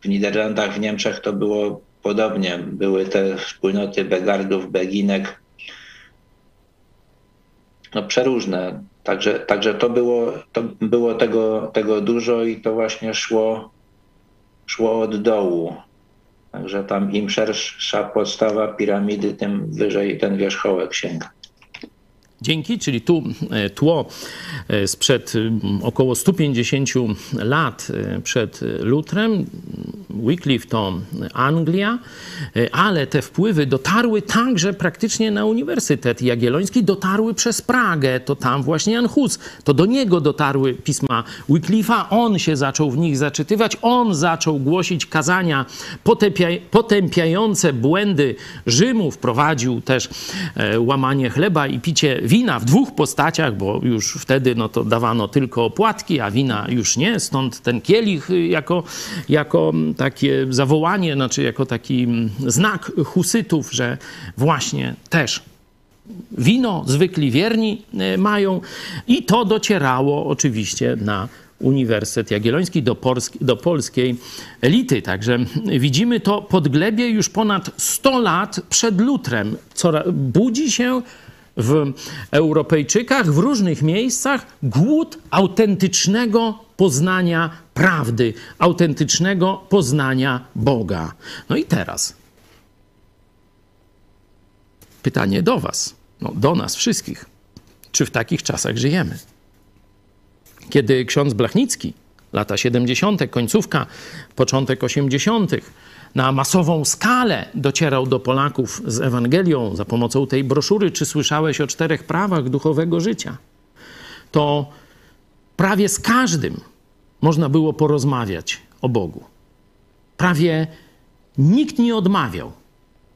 w Niderlandach, w Niemczech to było podobnie. Były te wspólnoty Begardów, Beginek, no przeróżne. Także, także to było, to było tego, tego dużo i to właśnie szło, szło od dołu. Także tam im szersza podstawa piramidy, tym wyżej ten wierzchołek sięga. Dzięki, czyli tu e, tło e, sprzed około 150 lat e, przed Lutrem. Wycliffe to Anglia, ale te wpływy dotarły także praktycznie na Uniwersytet Jagielloński, dotarły przez Pragę, to tam właśnie Jan Hus, to do niego dotarły pisma Wycliffe'a, on się zaczął w nich zaczytywać, on zaczął głosić kazania potępiające błędy Rzymu, wprowadził też łamanie chleba i picie wina w dwóch postaciach, bo już wtedy no to dawano tylko opłatki, a wina już nie, stąd ten kielich jako, jako takie zawołanie, znaczy jako taki znak husytów, że właśnie też wino zwykli wierni e, mają i to docierało oczywiście na Uniwersytet Jagielloński do, polski, do polskiej elity. Także widzimy to podglebie już ponad 100 lat przed lutrem. Co, budzi się w Europejczykach w różnych miejscach głód autentycznego poznania prawdy, autentycznego poznania Boga. No i teraz pytanie do Was, no, do nas wszystkich. Czy w takich czasach żyjemy? Kiedy ksiądz Blachnicki, lata 70., końcówka, początek 80., na masową skalę docierał do Polaków z Ewangelią za pomocą tej broszury, czy słyszałeś o czterech prawach duchowego życia, to prawie z każdym można było porozmawiać o Bogu. Prawie nikt nie odmawiał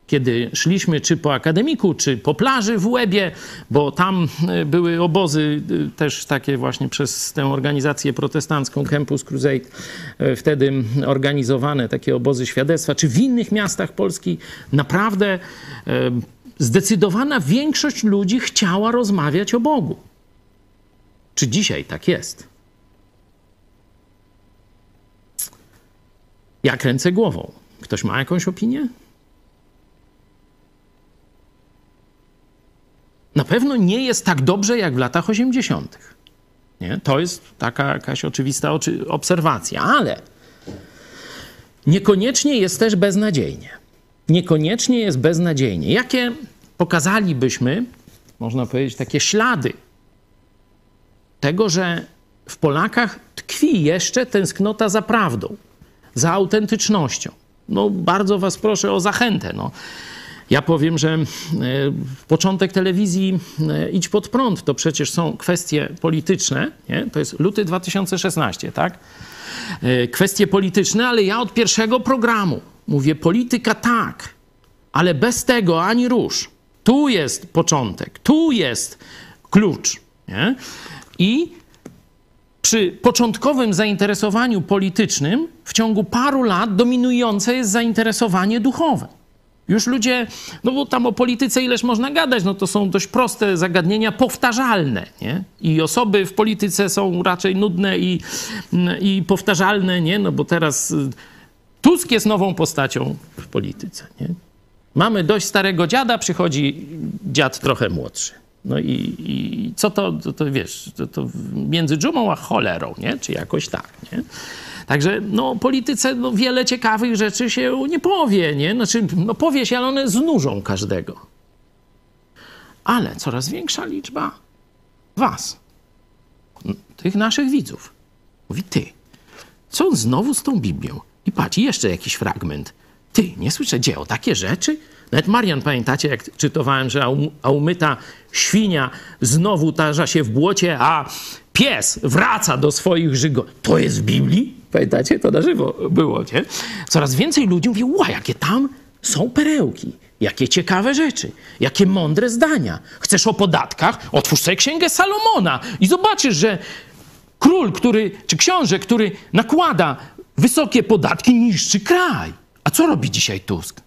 kiedy szliśmy czy po akademiku, czy po plaży w Łebie, bo tam e, były obozy e, też takie właśnie przez tę organizację protestancką Campus Crusade, e, wtedy organizowane takie obozy świadectwa, czy w innych miastach Polski, naprawdę zdecydowana większość ludzi chciała rozmawiać o Bogu. Czy dzisiaj tak jest? Ja kręcę głową. Ktoś ma jakąś opinię? Na pewno nie jest tak dobrze jak w latach 80. Nie? To jest taka jakaś oczywista obserwacja, ale niekoniecznie jest też beznadziejnie. Niekoniecznie jest beznadziejnie. Jakie pokazalibyśmy, można powiedzieć, takie ślady tego, że w Polakach tkwi jeszcze tęsknota za prawdą, za autentycznością? No, bardzo Was proszę o zachętę. No Ja powiem, że początek telewizji Idź pod prąd to przecież są kwestie polityczne. Nie? To jest luty 2016, tak? Kwestie polityczne, ale ja od pierwszego programu mówię: polityka tak, ale bez tego ani rusz. Tu jest początek, tu jest klucz. Nie? I przy początkowym zainteresowaniu politycznym w ciągu paru lat dominujące jest zainteresowanie duchowe. Już ludzie, no bo tam o polityce ileż można gadać, no to są dość proste zagadnienia, powtarzalne, nie? I osoby w polityce są raczej nudne i, i powtarzalne, nie? No bo teraz y, Tusk jest nową postacią w polityce, nie? Mamy dość starego dziada, przychodzi dziad trochę młodszy. No i, i co to, to, to wiesz, to, to, między dżumą a cholerą, nie? Czy jakoś tak, nie? Także no, polityce no, wiele ciekawych rzeczy się nie powie, nie? Znaczy, no powie się, ale one znużą każdego. Ale coraz większa liczba was, tych naszych widzów, mówi ty, co znowu z tą Biblią? I patrz, jeszcze jakiś fragment. Ty, nie słyszę, gdzie o takie rzeczy? Nawet Marian, pamiętacie, jak czytowałem, że a umyta świnia znowu tarza się w błocie, a pies wraca do swoich żygo. To jest w Biblii? Pamiętacie? To na żywo było, nie? Coraz więcej ludzi mówi, ła, jakie tam są perełki. Jakie ciekawe rzeczy, jakie mądre zdania. Chcesz o podatkach? Otwórz sobie księgę Salomona i zobaczysz, że król, który, czy książę, który nakłada wysokie podatki, niszczy kraj. A co robi dzisiaj Tusk?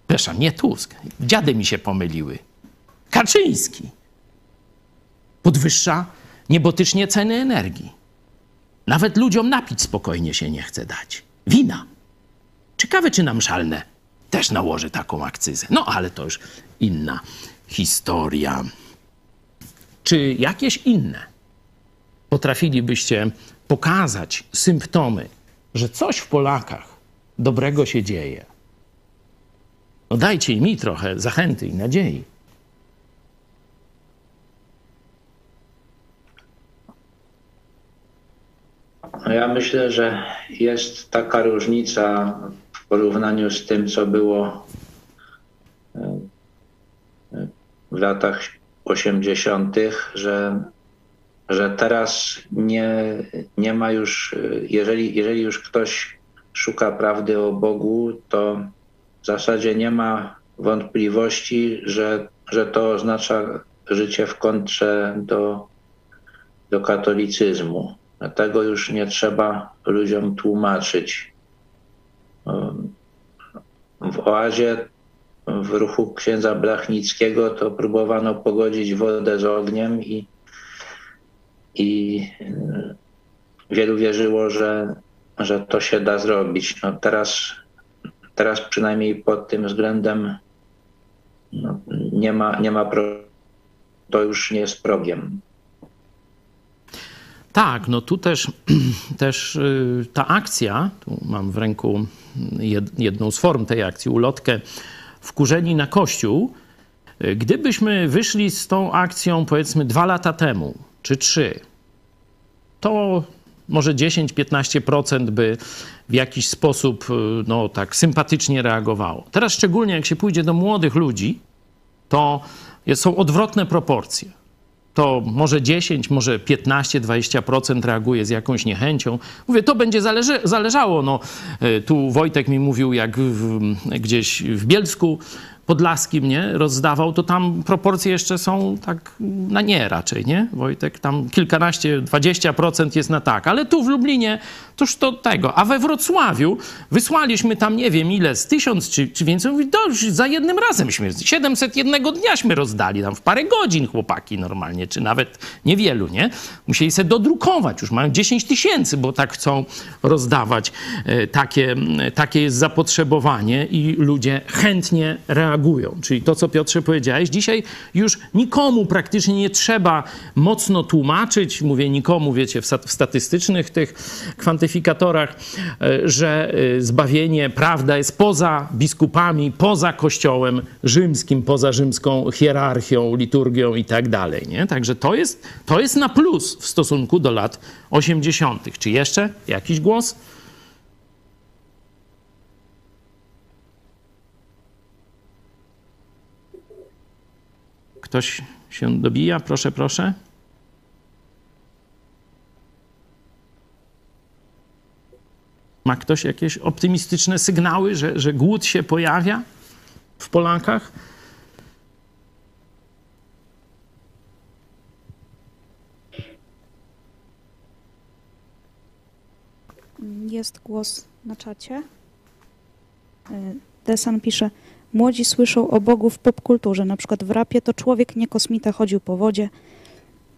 Przepraszam, nie Tusk. Dziady mi się pomyliły. Kaczyński. Podwyższa niebotycznie ceny energii. Nawet ludziom napić spokojnie się nie chce dać. Wina. Ciekawe, czy nam szalne też nałoży taką akcyzę. No, ale to już inna historia. Czy jakieś inne potrafilibyście pokazać symptomy, że coś w Polakach dobrego się dzieje? No dajcie mi trochę zachęty i nadziei. No ja myślę, że jest taka różnica w porównaniu z tym, co było e, w latach 80., że, że teraz nie, nie ma już, jeżeli, jeżeli już ktoś szuka prawdy o Bogu, to w zasadzie nie ma wątpliwości, że, że to oznacza życie w kontrze do, do katolicyzmu. Tego już nie trzeba ludziom tłumaczyć. W oazie w ruchu księdza Blachnickiego to próbowano pogodzić wodę z ogniem i, i wielu wierzyło, że, że to się da zrobić. No teraz, teraz przynajmniej pod tym względem no, nie ma, nie ma to już nie jest progiem. Tak, no tu też, też y, ta akcja, tu mam w ręku jedną z form tej akcji, ulotkę Wkurzeni na Kościół. Y, gdybyśmy wyszli z tą akcją powiedzmy dwa lata temu, czy trzy, to może 10-15% by w jakiś sposób y, no, tak sympatycznie reagowało. Teraz szczególnie jak się pójdzie do młodych ludzi, to są odwrotne proporcje to może 10, może 15, 20% reaguje z jakąś niechęcią. Mówię, to będzie zależy, zależało. No, e, tu Wojtek mi mówił, jak w, gdzieś w Bielsku podlaskim, nie, rozdawał, to tam proporcje jeszcze są tak na nie raczej, nie? Wojtek, tam kilkanaście, dwadzieścia procent jest na tak, ale tu w Lublinie toż to tego. A we Wrocławiu wysłaliśmy tam nie wiem ile, z tysiąc czy, czy więcej, mówi, to za jednym razemśmy, 700 jednego dniaśmy rozdali, tam w parę godzin chłopaki normalnie, czy nawet niewielu, nie? Musieli sobie dodrukować, już mają 10 tysięcy, bo tak chcą rozdawać. E, takie, takie jest zapotrzebowanie i ludzie chętnie reagują reagują. Czyli to, co Piotrze powiedziałeś, dzisiaj już nikomu praktycznie nie trzeba mocno tłumaczyć, mówię nikomu, wiecie, w statystycznych tych kwantyfikatorach, e, że e, zbawienie, prawda jest poza biskupami, poza kościołem rzymskim, poza rzymską hierarchią, liturgią i tak dalej. Nie? Także to jest, to jest na plus w stosunku do lat 80. Czy jeszcze jakiś głos? Ktoś się dobija? Proszę, proszę. Ma ktoś jakieś optymistyczne sygnały, że, że głód się pojawia w Polakach? Jest głos na czacie. E, Desan pisze, młodzi słyszą o Bogu w popkulturze, na przykład w rapie to człowiek, nie kosmita, chodził po wodzie.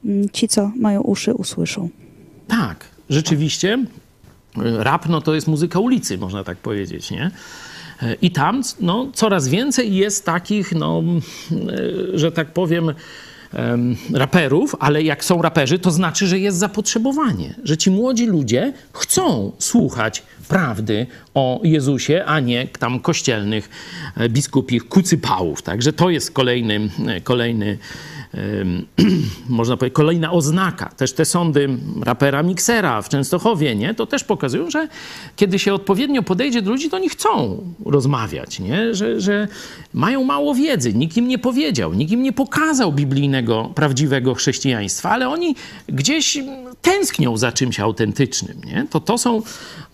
Mm, Ci, co mają uszy, usłyszą. Tak, rzeczywiście. Rap no to jest muzyka ulicy, można tak powiedzieć, nie? I tam no, coraz więcej jest takich, no, że tak powiem, em, raperów, ale jak są raperzy, to znaczy, że jest zapotrzebowanie, że ci młodzi ludzie chcą słuchać prawdy o Jezusie, a nie tam kościelnych e, biskupich kucypałów. Także to jest kolejny, e, kolejny można powiedzieć, kolejna oznaka. Też te sądy rapera Miksera w Częstochowie, nie? To też pokazują, że kiedy się odpowiednio podejdzie do ludzi, to oni chcą rozmawiać, nie? Że, że mają mało wiedzy, nikt im nie powiedział, nikt im nie pokazał biblijnego, prawdziwego chrześcijaństwa, ale oni gdzieś tęsknią za czymś autentycznym, nie? To to są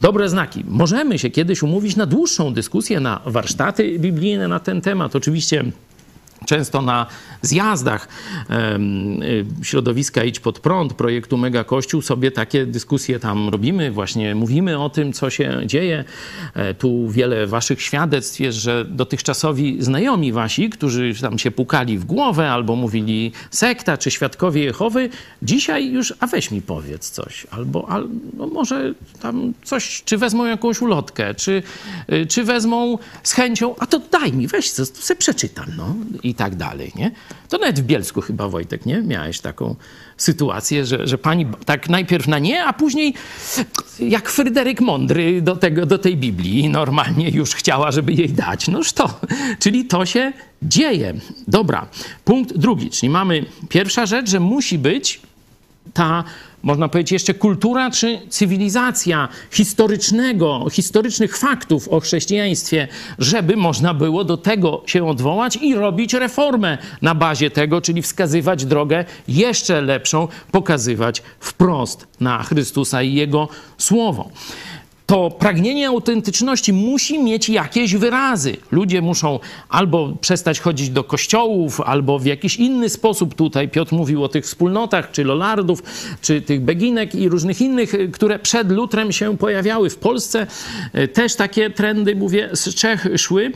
dobre znaki. Możemy się kiedyś umówić na dłuższą dyskusję, na warsztaty biblijne na ten temat. Oczywiście Często na zjazdach y, środowiska Idź Pod Prąd, projektu Mega Kościół, sobie takie dyskusje tam robimy, właśnie mówimy o tym, co się dzieje. E, Tu wiele waszych świadectw jest, że dotychczasowi znajomi wasi, którzy tam się pukali w głowę albo mówili sekta czy świadkowie Jehowy, dzisiaj już, a weź mi powiedz coś, albo, albo może tam coś, czy wezmą jakąś ulotkę, czy, y, czy wezmą z chęcią, a to daj mi, weź, sobie przeczytam, no i tak dalej, nie? To nawet w Bielsku chyba, Wojtek, nie? Miałeś taką sytuację, że, że pani tak najpierw na nie, a później jak Fryderyk Mądry do, tego, do tej Biblii normalnie już chciała, żeby jej dać. Noż to, czyli to się dzieje. Dobra, punkt drugi, czyli mamy pierwsza rzecz, że musi być ta, można powiedzieć, jeszcze kultura czy cywilizacja historycznego, historycznych faktów o chrześcijaństwie, żeby można było do tego się odwołać i robić reformę na bazie tego, czyli wskazywać drogę jeszcze lepszą, pokazywać wprost na Chrystusa i Jego Słowo to pragnienie autentyczności musi mieć jakieś wyrazy. Ludzie muszą albo przestać chodzić do kościołów, albo w jakiś inny sposób. Tutaj Piotr mówił o tych wspólnotach, czy lolardów, czy tych beginek i różnych innych, y, które przed lutrem się pojawiały. W Polsce y, też takie trendy, mówię, z Czech szły.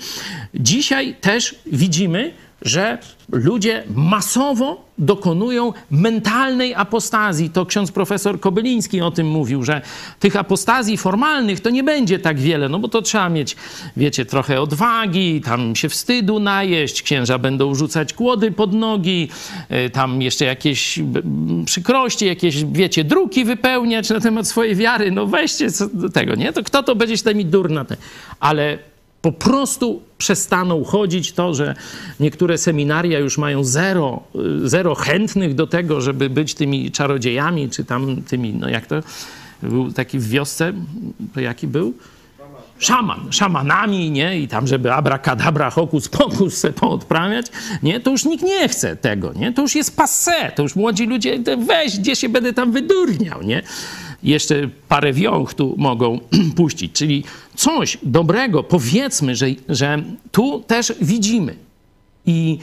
Dzisiaj też widzimy, że ludzie masowo dokonują mentalnej apostazji. To ksiądz profesor Kobyliński o tym mówił, że tych apostazji formalnych to nie będzie tak wiele, no bo to trzeba mieć, wiecie, trochę odwagi, tam się wstydu najeść, księża będą rzucać kłody pod nogi, y, tam jeszcze jakieś przykrości, jakieś, wiecie, druki wypełniać na temat swojej wiary. No weźcie tego, nie? To kto to będzie się mi durna? Ale po prostu przestaną chodzić to, że niektóre seminaria już mają zero, zero chętnych do tego, żeby być tymi czarodziejami, czy tam tymi, no jak to był taki w wiosce, to jaki był? Szaman, szamanami, nie? I tam, żeby abracadabra, hokus pokus se poodprawiać, nie? To już nikt nie chce tego, nie? To już jest passé, to już młodzi ludzie, weź, gdzie się będę tam wydurniał, nie? Jeszcze parę wiąch tu mogą puścić. Czyli coś dobrego, powiedzmy, że, że tu też widzimy. I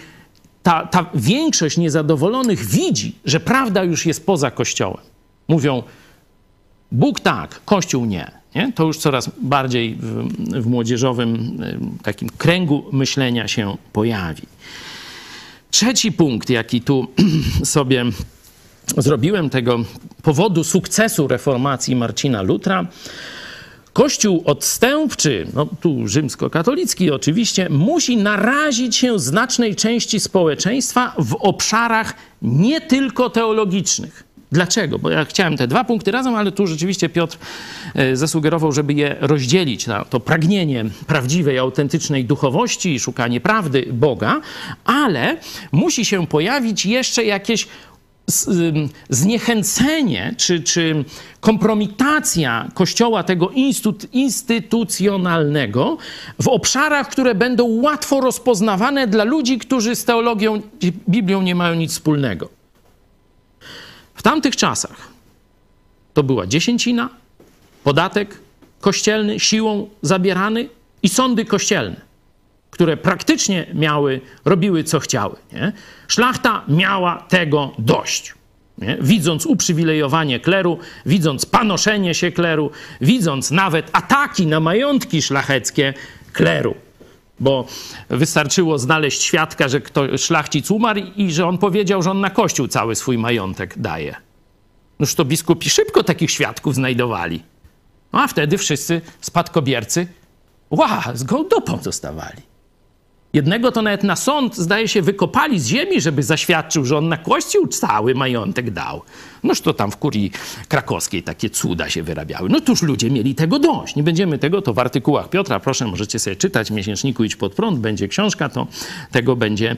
ta, ta większość niezadowolonych widzi, że prawda już jest poza Kościołem. Mówią, Bóg tak, Kościół nie. nie? To już coraz bardziej w, w młodzieżowym takim kręgu myślenia się pojawi. Trzeci punkt, jaki tu sobie zrobiłem tego powodu sukcesu reformacji Marcina Lutra. Kościół odstępczy, no tu rzymskokatolicki oczywiście, musi narazić się znacznej części społeczeństwa w obszarach nie tylko teologicznych. Dlaczego? Bo ja chciałem te dwa punkty razem, ale tu rzeczywiście Piotr e, zasugerował, żeby je rozdzielić na to pragnienie prawdziwej, autentycznej duchowości i szukanie prawdy Boga, ale musi się pojawić jeszcze jakieś zniechęcenie czy, czy kompromitacja kościoła tego instytucjonalnego w obszarach, które będą łatwo rozpoznawane dla ludzi, którzy z teologią Biblią nie mają nic wspólnego. W tamtych czasach to była dziesięcina, podatek kościelny siłą zabierany i sądy kościelne które praktycznie miały, robiły co chciały. Nie? Szlachta miała tego dość. Nie? Widząc uprzywilejowanie kleru, widząc panoszenie się kleru, widząc nawet ataki na majątki szlacheckie kleru. Bo wystarczyło znaleźć świadka, że kto, szlachcic umarł i że on powiedział, że on na kościół cały swój majątek daje. Noż to biskupi szybko takich świadków znajdowali. No a wtedy wszyscy spadkobiercy, ła, z gołdopą zostawali. Jednego to nawet na sąd, zdaje się, wykopali z ziemi, żeby zaświadczył, że on na kościół cały majątek dał. Noż to tam w kurii krakowskiej takie cuda się wyrabiały. No tuż ludzie mieli tego dość. Nie będziemy tego, to w artykułach Piotra, proszę, możecie sobie czytać, w miesięczniku Idź Pod Prąd, będzie książka, to tego będzie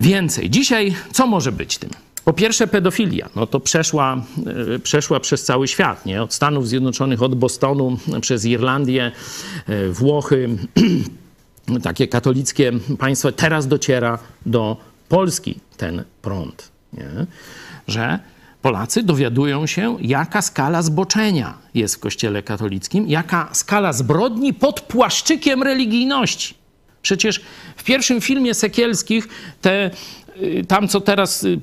więcej. Dzisiaj co może być tym? Po pierwsze, pedofilia. No to przeszła, e, przeszła przez cały świat, nie? Od Stanów Zjednoczonych, od Bostonu, przez Irlandię, e, Włochy, takie katolickie państwo, teraz dociera do Polski ten prąd, nie? że Polacy dowiadują się, jaka skala zboczenia jest w Kościele katolickim, jaka skala zbrodni pod płaszczykiem religijności. Przecież w pierwszym filmie Sekielskich te, y, tam co teraz y,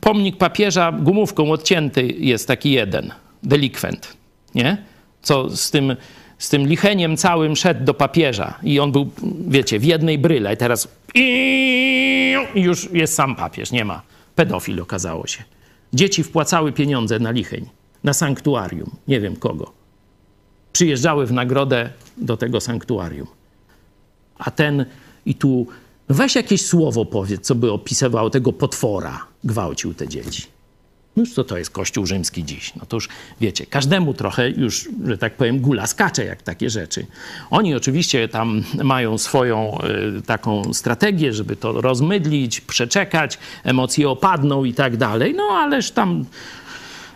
pomnik papieża gumówką odcięty jest taki jeden, delikwent, nie? Co z tym z tym licheniem całym szedł do papieża i on był, wiecie, w jednej bryle i teraz i już jest sam papież, nie ma. Pedofil okazało się. Dzieci wpłacały pieniądze na licheń, na sanktuarium, nie wiem kogo. Przyjeżdżały w nagrodę do tego sanktuarium. A ten i tu weź jakieś słowo powiedz, co by opisywało tego potwora, gwałcił te dzieci. No już co to jest Kościół rzymski dziś? No to już wiecie, każdemu trochę już, że tak powiem, gula skacze jak takie rzeczy. Oni oczywiście tam mają swoją y, taką strategię, żeby to rozmydlić, przeczekać, emocje opadną i tak dalej, no ależ tam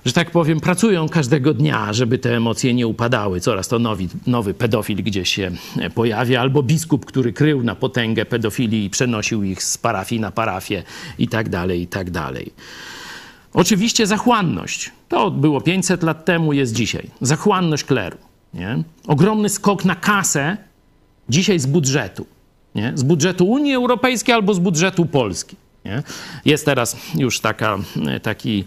że tak powiem, pracują każdego dnia, żeby te emocje nie upadały. Coraz to nowy, nowy pedofil gdzieś się pojawia, albo biskup, który krył na potęgę pedofilii i przenosił ich z parafii na parafię i tak dalej, i tak dalej. Oczywiście zachłanność. To było 500 lat temu, jest dzisiaj. Zachłanność kleru. Nie? Ogromny skok na kasę dzisiaj z budżetu. Nie? Z budżetu Unii Europejskiej albo z budżetu Polski. Nie? Jest teraz już taka, taki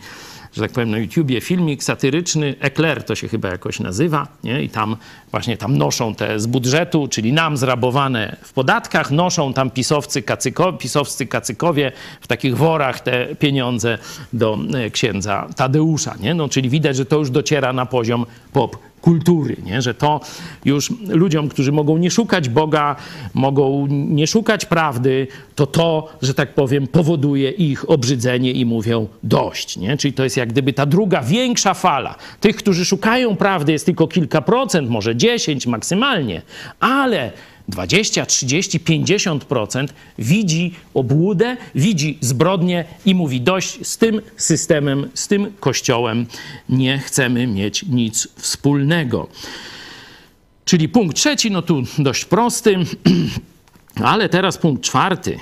że tak powiem, na YouTubie filmik satyryczny, Eclair to się chyba jakoś nazywa, nie? i tam właśnie tam noszą te z budżetu, czyli nam zrabowane w podatkach, noszą tam pisowcy, kacyko, pisowscy kacykowie w takich worach te pieniądze do e, księdza Tadeusza, nie? No, czyli widać, że to już dociera na poziom pop kultury, nie? że to już ludziom, którzy mogą nie szukać Boga, mogą nie szukać prawdy, to to, że tak powiem, powoduje ich obrzydzenie i mówią dość. Nie? Czyli to jest jak gdyby ta druga, większa fala. Tych, którzy szukają prawdy jest tylko kilka procent, może 10 maksymalnie, ale 20, 30, 50% widzi obłudę, widzi zbrodnię i mówi dość z tym systemem, z tym kościołem nie chcemy mieć nic wspólnego. Czyli punkt trzeci, no tu dość prosty, ale teraz punkt czwarty.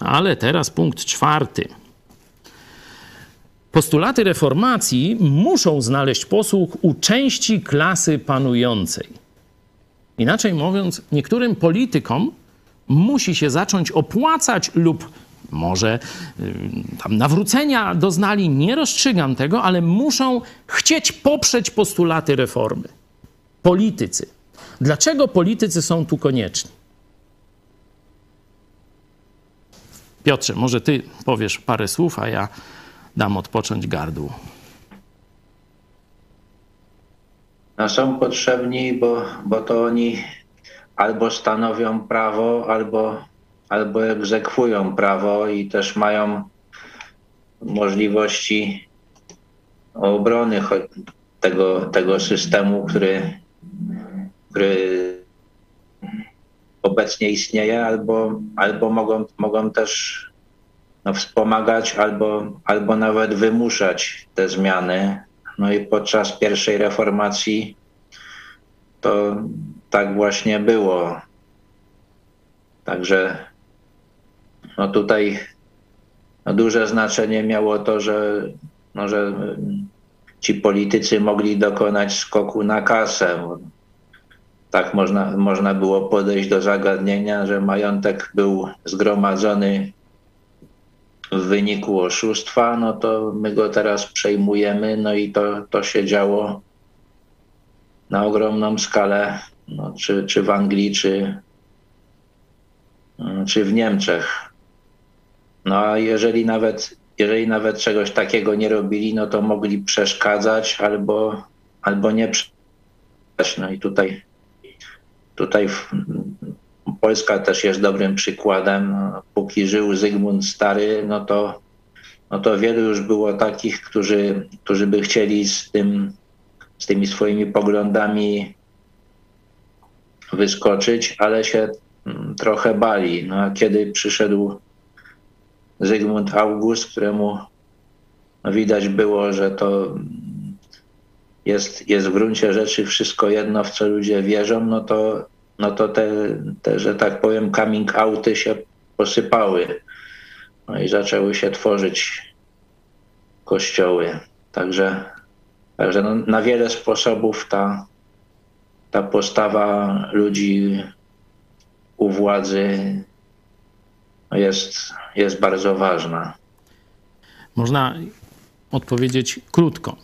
Ale teraz punkt czwarty. Postulaty reformacji muszą znaleźć posłuch u części klasy panującej. Inaczej mówiąc, niektórym politykom musi się zacząć opłacać lub może y, tam nawrócenia doznali, nie rozstrzygam tego, ale muszą chcieć poprzeć postulaty reformy. Politycy. Dlaczego politycy są tu konieczni? Piotrze, może ty powiesz parę słów, a ja dam odpocząć gardłu. No są potrzebni, bo, bo to oni albo stanowią prawo, albo, albo egzekwują prawo i też mają możliwości obrony tego, tego systemu, który, który obecnie istnieje, albo, albo mogą, mogą też no, wspomagać albo, albo nawet wymuszać te zmiany. No i podczas pierwszej reformacji to tak właśnie było. Także no tutaj no duże znaczenie miało to, że, no, że ci politycy mogli dokonać skoku na kasę. Tak można, można było podejść do zagadnienia, że majątek był zgromadzony w wyniku oszustwa, no to my go teraz przejmujemy, no i to, to się działo na ogromną skalę, no, czy, czy w Anglii, czy, czy w Niemczech. No a jeżeli nawet, jeżeli nawet czegoś takiego nie robili, no to mogli przeszkadzać albo, albo nie przeszkadzać. No i tutaj, tutaj Polska też jest dobrym przykładem. Póki żył Zygmunt Stary, no to, no to wielu już było takich, którzy, którzy by chcieli z, tym, z tymi swoimi poglądami wyskoczyć, ale się mm, trochę bali. No a kiedy przyszedł Zygmunt August, któremu widać było, że to jest, jest w gruncie rzeczy wszystko jedno, w co ludzie wierzą, no to, no to te, te, że tak powiem, coming outy się posypały. No i zaczęły się tworzyć kościoły. Także, także no, na wiele sposobów ta, ta postawa ludzi u władzy jest, jest bardzo ważna. Można odpowiedzieć krótko.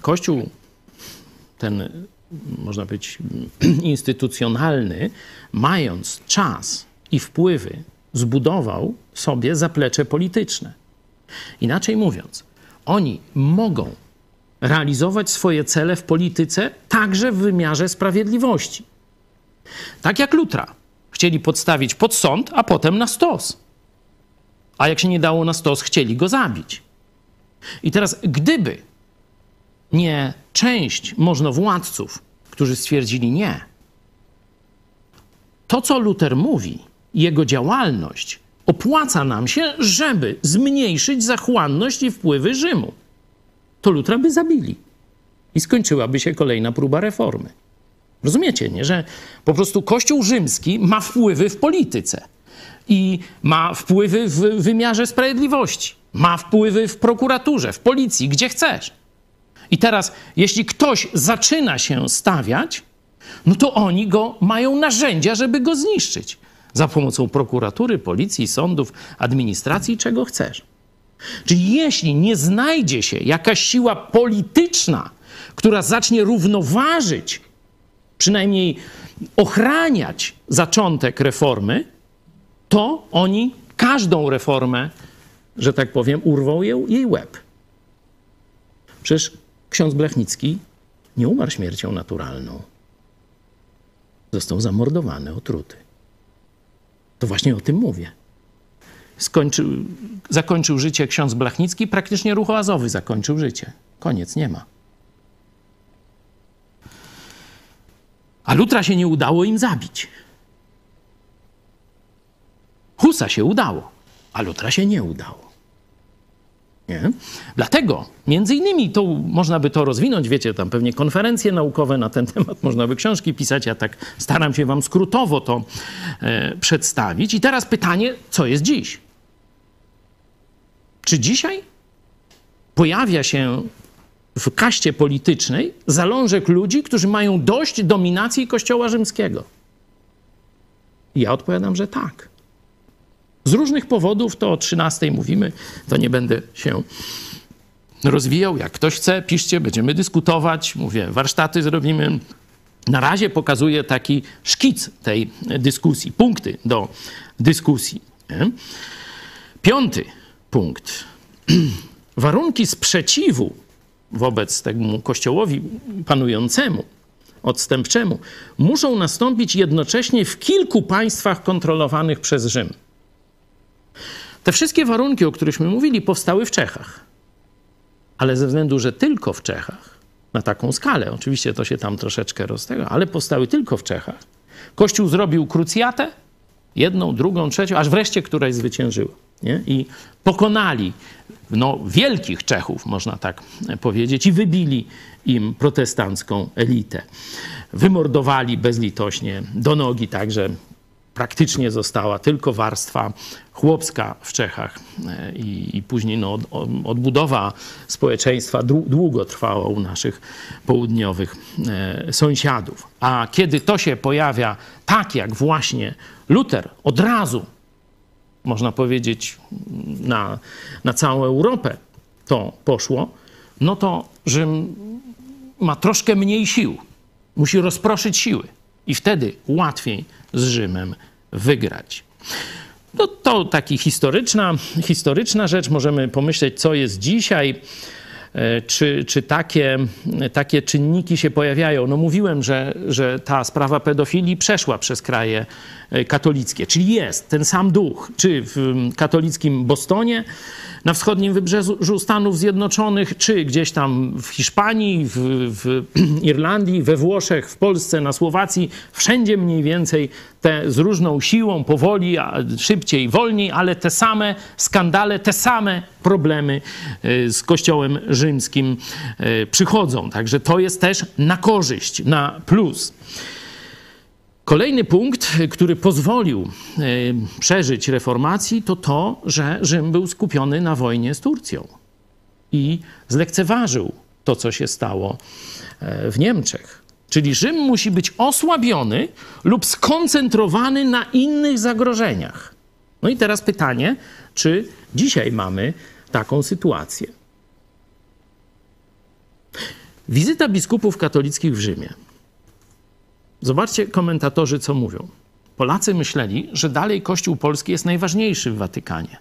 Kościół, ten, można być instytucjonalny, mając czas i wpływy, zbudował sobie zaplecze polityczne. Inaczej mówiąc, oni mogą realizować swoje cele w polityce także w wymiarze sprawiedliwości. Tak jak Lutra chcieli podstawić pod sąd, a potem na stos. A jak się nie dało na stos, chcieli go zabić. I teraz, gdyby nie część możnowładców, którzy stwierdzili nie, to co Luter mówi, jego działalność opłaca nam się, żeby zmniejszyć zachłanność i wpływy Rzymu. To Lutra by zabili i skończyłaby się kolejna próba reformy. Rozumiecie, nie? Że po prostu Kościół rzymski ma wpływy w polityce i ma wpływy w wymiarze sprawiedliwości, ma wpływy w prokuraturze, w policji, gdzie chcesz. I teraz, jeśli ktoś zaczyna się stawiać, no to oni go mają narzędzia, żeby go zniszczyć. Za pomocą prokuratury, policji, sądów, administracji, czego chcesz. Czyli jeśli nie znajdzie się jakaś siła polityczna, która zacznie równoważyć przynajmniej ochraniać zaczątek reformy, to oni każdą reformę, że tak powiem, urwą jej, jej łeb. Przecież ksiądz Blechnicki nie umarł śmiercią naturalną. Został zamordowany, otruty. To właśnie o tym mówię. Skończył, zakończył życie ksiądz Blachnicki, praktycznie ruch oazowy zakończył życie. Koniec, nie ma. A Lutra się nie udało im zabić. Husa się udało, a Lutra się nie udało. Nie? Dlatego, między innymi, to można by to rozwinąć, wiecie, tam pewnie konferencje naukowe na ten temat, można by książki pisać, ja tak staram się wam skrótowo to e, przedstawić. I teraz pytanie, co jest dziś? Czy dzisiaj pojawia się w kaście politycznej zalążek ludzi, którzy mają dość dominacji Kościoła rzymskiego? Ja odpowiadam, że tak. Z różnych powodów, to o 13 mówimy, to nie będę się rozwijał. Jak ktoś chce, piszcie, będziemy dyskutować. Mówię, warsztaty zrobimy. Na razie pokazuję taki szkic tej dyskusji, punkty do dyskusji. Piąty punkt. Warunki sprzeciwu wobec temu kościołowi panującemu, odstępczemu, muszą nastąpić jednocześnie w kilku państwach kontrolowanych przez Rzym. Te wszystkie warunki, o którychśmy mówili, powstały w Czechach. Ale ze względu, że tylko w Czechach, na taką skalę, oczywiście to się tam troszeczkę roztego, ale powstały tylko w Czechach, Kościół zrobił krucjatę, jedną, drugą, trzecią, aż wreszcie któraś zwyciężyła. Nie? I pokonali no, wielkich Czechów, można tak powiedzieć, i wybili im protestancką elitę. Wymordowali bezlitośnie do nogi, także praktycznie została tylko warstwa chłopska w Czechach e, i, i później no, od, odbudowa społeczeństwa długo trwała u naszych południowych e, sąsiadów. A kiedy to się pojawia tak jak właśnie Luter, od razu można powiedzieć na, na całą Europę to poszło, no to Rzym ma troszkę mniej sił. Musi rozproszyć siły i wtedy łatwiej z Rzymem wygrać. No to taka historyczna, historyczna rzecz. Możemy pomyśleć, co jest dzisiaj. E, czy, czy takie, takie czynniki się pojawiają? No mówiłem, że, że ta sprawa pedofilii przeszła przez kraje katolickie, czyli jest ten sam duch, czy w katolickim Bostonie, na wschodnim wybrzeżu Stanów Zjednoczonych, czy gdzieś tam w Hiszpanii, w, w, Irlandii, we Włoszech, w Polsce, na Słowacji, wszędzie mniej więcej te z różną siłą, powoli, szybciej, wolniej, ale te same skandale, te same problemy e, z Kościołem rzymskim e, przychodzą. Także to jest też na korzyść, na plus. Kolejny punkt, który pozwolił e, przeżyć reformacji, to to, że Rzym był skupiony na wojnie z Turcją i zlekceważył to, co się stało e, w Niemczech. Czyli Rzym musi być osłabiony lub skoncentrowany na innych zagrożeniach. No i teraz pytanie, czy dzisiaj mamy taką sytuację? Wizyta biskupów katolickich w Rzymie Zobaczcie komentatorzy, co mówią. Polacy myśleli, że dalej Kościół Polski jest najważniejszy w Watykanie.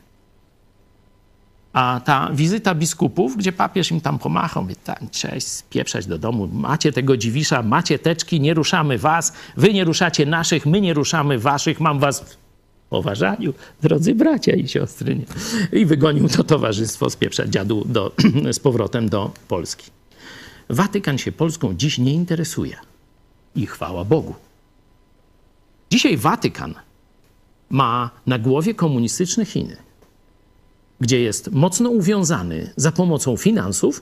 A ta wizyta biskupów, gdzie papież im tam pomachał, mówi, tak, cześć, spieprzać do domu, macie tego dziwisza, macie teczki, nie ruszamy was, wy nie ruszacie naszych, my nie ruszamy waszych, mam was w poważaniu, drodzy bracia i siostry. Nie? I wygonił to towarzystwo spieprzać dziadu do, z powrotem do Polski. Watykan się Polską dziś nie interesuje. I chwała Bogu. Dzisiaj Watykan ma na głowie komunistyczne Chiny, gdzie jest mocno uwiązany za pomocą finansów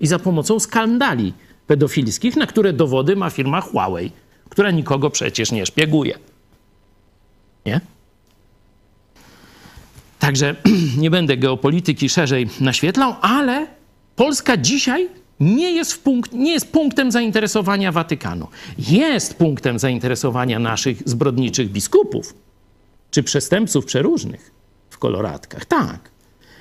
i za pomocą skandali pedofilskich, na które dowody ma firma Huawei, która nikogo przecież nie szpieguje. Nie? Także nie będę geopolityki szerzej naświetlał, ale Polska dzisiaj nie jest, punkt, nie jest punktem zainteresowania Watykanu. Jest punktem zainteresowania naszych zbrodniczych biskupów czy przestępców przeróżnych w koloratkach. Tak.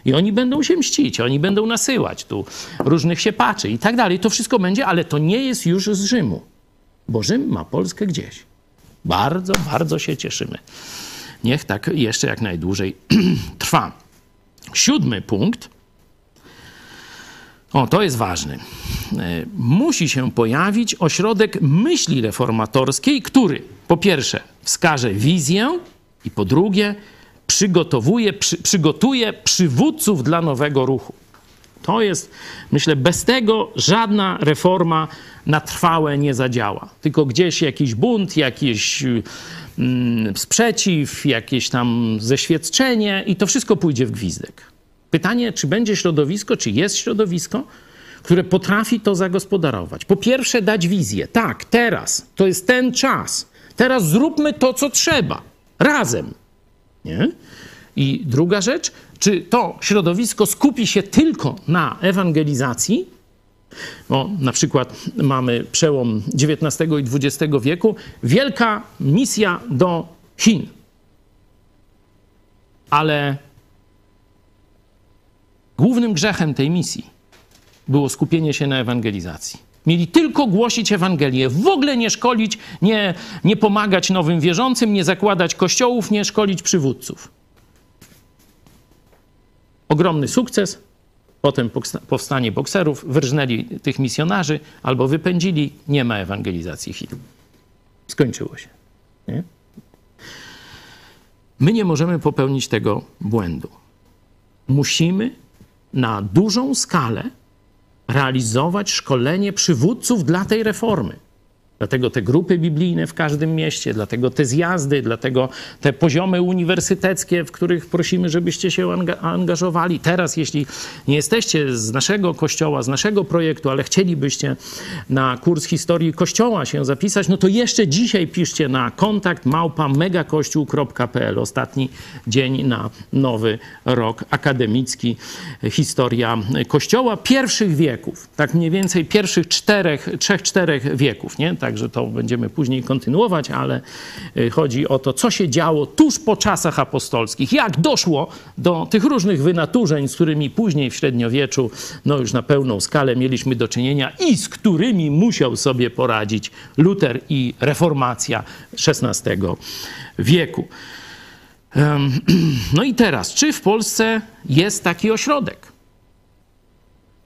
I oni będą się mścić, oni będą nasyłać tu różnych siepaczy i tak dalej. To wszystko będzie, ale to nie jest już z Rzymu, bo Rzym ma Polskę gdzieś. Bardzo, bardzo się cieszymy. Niech tak jeszcze jak najdłużej trwa. Siódmy punkt o, to jest ważne. E, musi się pojawić ośrodek myśli reformatorskiej, który po pierwsze wskaże wizję i po drugie przygotowuje, przy, przygotuje przywódców dla nowego ruchu. To jest, myślę, bez tego żadna reforma na trwałe nie zadziała. Tylko gdzieś jakiś bunt, jakiś mm, sprzeciw, jakieś tam zeświadczenie i to wszystko pójdzie w gwizdek. Pytanie, czy będzie środowisko, czy jest środowisko, które potrafi to zagospodarować. Po pierwsze, dać wizję. Tak, teraz to jest ten czas. Teraz zróbmy to, co trzeba. Razem. Nie? I druga rzecz, czy to środowisko skupi się tylko na ewangelizacji? Bo na przykład mamy przełom XIX i XX wieku, wielka misja do Chin. Ale Głównym grzechem tej misji było skupienie się na ewangelizacji. Mieli tylko głosić Ewangelię, w ogóle nie szkolić, nie, nie pomagać nowym wierzącym, nie zakładać kościołów, nie szkolić przywódców. Ogromny sukces, potem powstanie bokserów, wyrżnęli tych misjonarzy albo wypędzili, nie ma ewangelizacji Chin. Skończyło się. Nie? My nie możemy popełnić tego błędu. Musimy na dużą skalę realizować szkolenie przywódców dla tej reformy. Dlatego te grupy biblijne w każdym mieście, dlatego te zjazdy, dlatego te poziomy uniwersyteckie, w których prosimy, żebyście się angażowali. Teraz, jeśli nie jesteście z naszego kościoła, z naszego projektu, ale chcielibyście na kurs historii kościoła się zapisać, no to jeszcze dzisiaj piszcie na kontakt małpa. Ostatni dzień na nowy rok akademicki. Historia kościoła pierwszych wieków, tak mniej więcej pierwszych czterech, trzech, czterech wieków, nie? Tak także to będziemy później kontynuować, ale y, chodzi o to, co się działo tuż po czasach apostolskich, jak doszło do tych różnych wynaturzeń, z którymi później w średniowieczu, no już na pełną skalę mieliśmy do czynienia i z którymi musiał sobie poradzić Luter i reformacja XVI wieku. No i teraz, czy w Polsce jest taki ośrodek?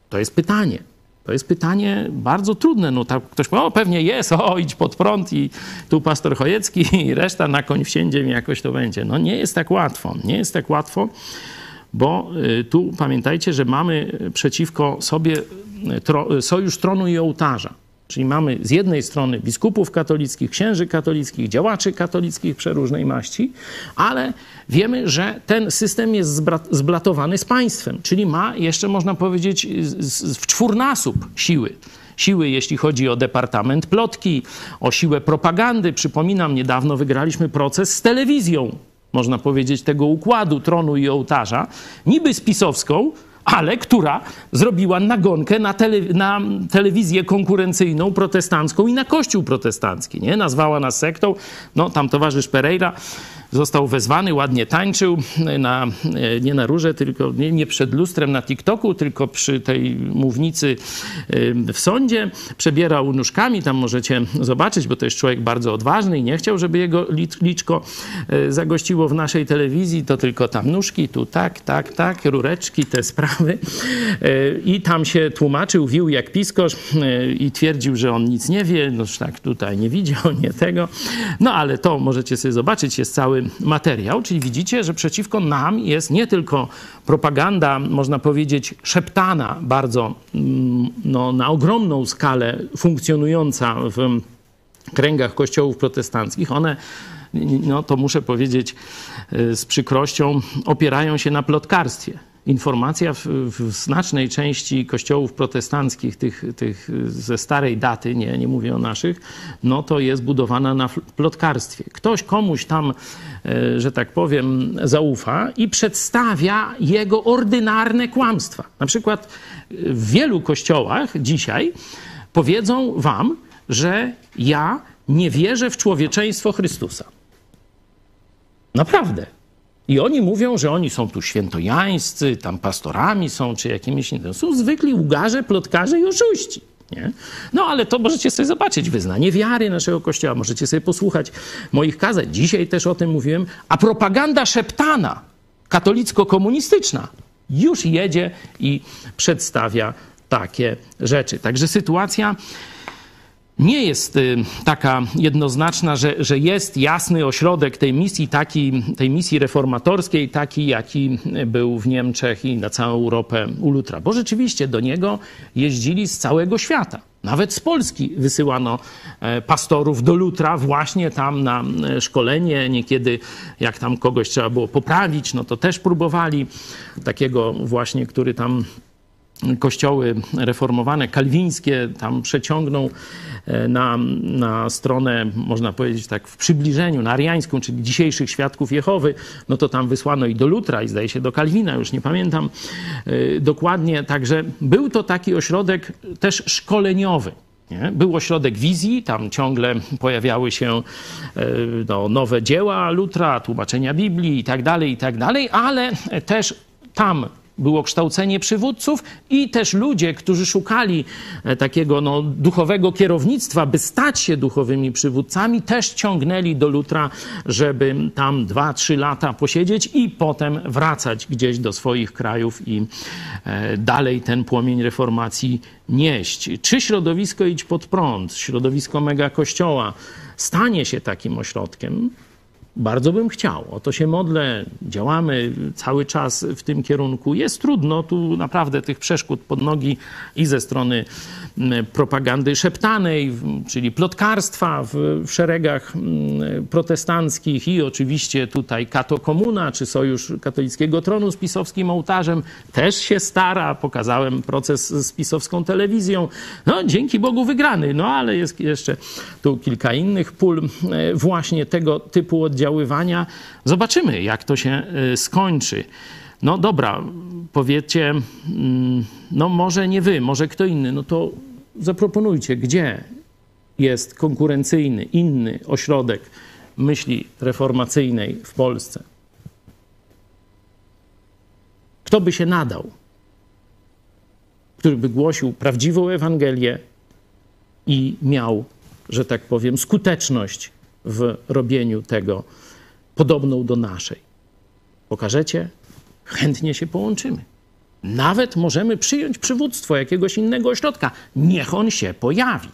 To jest pytanie. To jest pytanie bardzo trudne. No tak ktoś powie, o pewnie jest, o idź pod prąd i tu pastor Chojecki i reszta na koń wsiędzie mi jakoś to będzie. No nie jest tak łatwo, nie jest tak łatwo, bo y, tu pamiętajcie, że mamy przeciwko sobie y, sojusz tronu i ołtarza. Czyli mamy z jednej strony biskupów katolickich, księży katolickich, działaczy katolickich przeróżnej maści, ale wiemy, że ten system jest zblatowany z państwem, czyli ma jeszcze, można powiedzieć, w czwórnasób siły siły, jeśli chodzi o Departament Plotki, o siłę propagandy. Przypominam, niedawno wygraliśmy proces z telewizją, można powiedzieć, tego układu tronu i ołtarza, niby spisowską, ale która zrobiła nagonkę na, tele, na, telewizję konkurencyjną protestancką i na kościół protestancki. Nie? Nazwała nas sektą. No, tam towarzysz Pereira został wezwany, ładnie tańczył, na, nie na róże, tylko nie, nie przed lustrem na TikToku, tylko przy tej mównicy w sądzie. Przebierał nóżkami, tam możecie zobaczyć, bo to jest człowiek bardzo odważny i nie chciał, żeby jego liczko e, zagościło w naszej telewizji, to tylko tam nóżki, tu tak, tak, tak, rureczki, te sprawy. E, I tam się tłumaczył, wił jak piskosz e, i twierdził, że on nic nie wie, no tak tutaj nie widział, nie tego. No ale to możecie sobie zobaczyć, jest cały materiał, czyli widzicie, że przeciwko nam jest nie tylko propaganda, można powiedzieć, szeptana bardzo mm, no, na ogromną skalę funkcjonująca w kręgach kościołów protestanckich. One no to muszę powiedzieć y, z przykrością, opierają się na plotkarstwie informacja w, w, znacznej części kościołów protestanckich, tych, tych ze starej daty, nie, nie mówię o naszych, no to jest budowana na plotkarstwie. Ktoś komuś tam, e, że tak powiem, zaufa i przedstawia jego ordynarne kłamstwa. Na przykład w wielu kościołach dzisiaj powiedzą wam, że ja nie wierzę w człowieczeństwo Chrystusa. Naprawdę. I oni mówią, że oni są tu świętojańscy, tam pastorami są, czy jakimiś innymi. Są zwykli ugarze, plotkarze i oszuści. Nie? No ale to możecie sobie zobaczyć, wyznanie wiary naszego Kościoła, możecie sobie posłuchać moich kazań. Dzisiaj też o tym mówiłem. A propaganda szeptana, katolicko-komunistyczna, już jedzie i przedstawia takie rzeczy. Także sytuacja nie jest y, taka jednoznaczna, że, że jest jasny ośrodek tej misji, taki, tej misji reformatorskiej, taki jaki był w Niemczech i na całą Europę u Lutra. Bo rzeczywiście do niego jeździli z całego świata. Nawet z Polski wysyłano e, pastorów do Lutra właśnie tam na e, szkolenie. Niekiedy jak tam kogoś trzeba było poprawić, no to też próbowali takiego właśnie, który tam kościoły reformowane, kalwińskie, tam przeciągnął e, na, na stronę, można powiedzieć tak, w przybliżeniu, na ariańską, czyli dzisiejszych świadków Jehowy, no to tam wysłano i do Lutra, i zdaje się do Kalwina, już nie pamiętam e, dokładnie. Także był to taki ośrodek też szkoleniowy. Nie? Był ośrodek wizji, tam ciągle pojawiały się e, no, nowe dzieła Lutra, tłumaczenia Biblii i tak dalej, i tak dalej, ale też tam było kształcenie przywódców i też ludzie, którzy szukali e, takiego no, duchowego kierownictwa, by stać się duchowymi przywódcami, też ciągnęli do Lutra, żeby tam dwa, trzy lata posiedzieć i potem wracać gdzieś do swoich krajów i e, dalej ten płomień reformacji nieść. Czy środowisko Idź Pod Prąd, środowisko Mega Kościoła stanie się takim ośrodkiem? Bardzo bym chciał. O to się modlę, działamy cały czas w tym kierunku. Jest trudno, tu naprawdę tych przeszkód pod nogi i ze strony propagandy szeptanej, czyli plotkarstwa w, szeregach protestanckich i oczywiście tutaj Kato Komuna, czy Sojusz Katolickiego Tronu z pisowskim ołtarzem też się stara. Pokazałem proces z pisowską telewizją. No, dzięki Bogu wygrany, no ale jest jeszcze tu kilka innych pól e, właśnie tego typu oddziaływania. Zobaczymy, jak to się e, skończy. No dobra, powiecie, mm, no może nie wy, może kto inny, no to zaproponujcie, gdzie jest konkurencyjny, inny ośrodek myśli reformacyjnej w Polsce. Kto by się nadał, który by głosił prawdziwą Ewangelię i miał, że tak powiem, skuteczność w robieniu tego podobną do naszej. Pokażecie? Chętnie się połączymy. Nawet możemy przyjąć przywództwo jakiegoś innego ośrodka. Niech on się pojawi.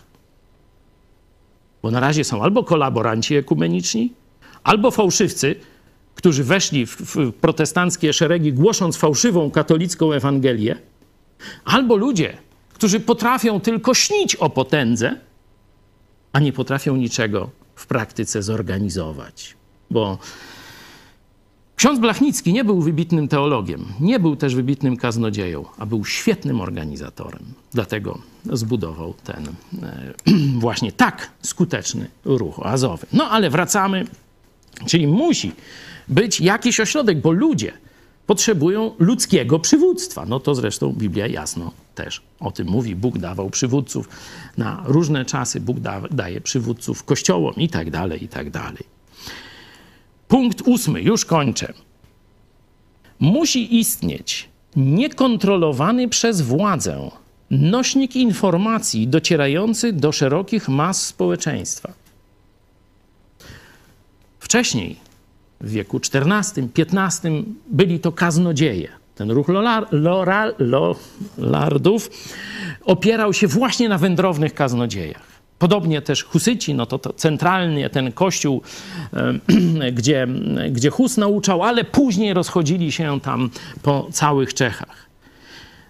Bo na razie są albo kolaboranci ekumeniczni, albo fałszywcy, którzy weszli w, w protestanckie szeregi, głosząc fałszywą katolicką Ewangelię, albo ludzie, którzy potrafią tylko śnić o potędze, a nie potrafią niczego w praktyce zorganizować. Bo ksiądz Blachnicki nie był wybitnym teologiem, nie był też wybitnym kaznodzieją, a był świetnym organizatorem. Dlatego zbudował ten e, właśnie tak skuteczny ruch azowy. No ale wracamy, czyli musi być jakiś ośrodek, bo ludzie potrzebują ludzkiego przywództwa. No to zresztą Biblia jasno też o tym mówi. Bóg dawał przywódców na różne czasy, Bóg da, daje przywódców kościołom i tak dalej, i tak dalej. Punkt ósmy, już kończę. Musi istnieć niekontrolowany przez władzę nośnik informacji docierający do szerokich mas społeczeństwa. Wcześniej, w wieku XIV, XV, byli to kaznodzieje. Ten ruch Lollardów opierał się właśnie na wędrownych kaznodziejach. Podobnie też Husyci, no to, to centralnie ten kościół, gdzie, gdzie Hus nauczał, ale później rozchodzili się tam po całych Czechach.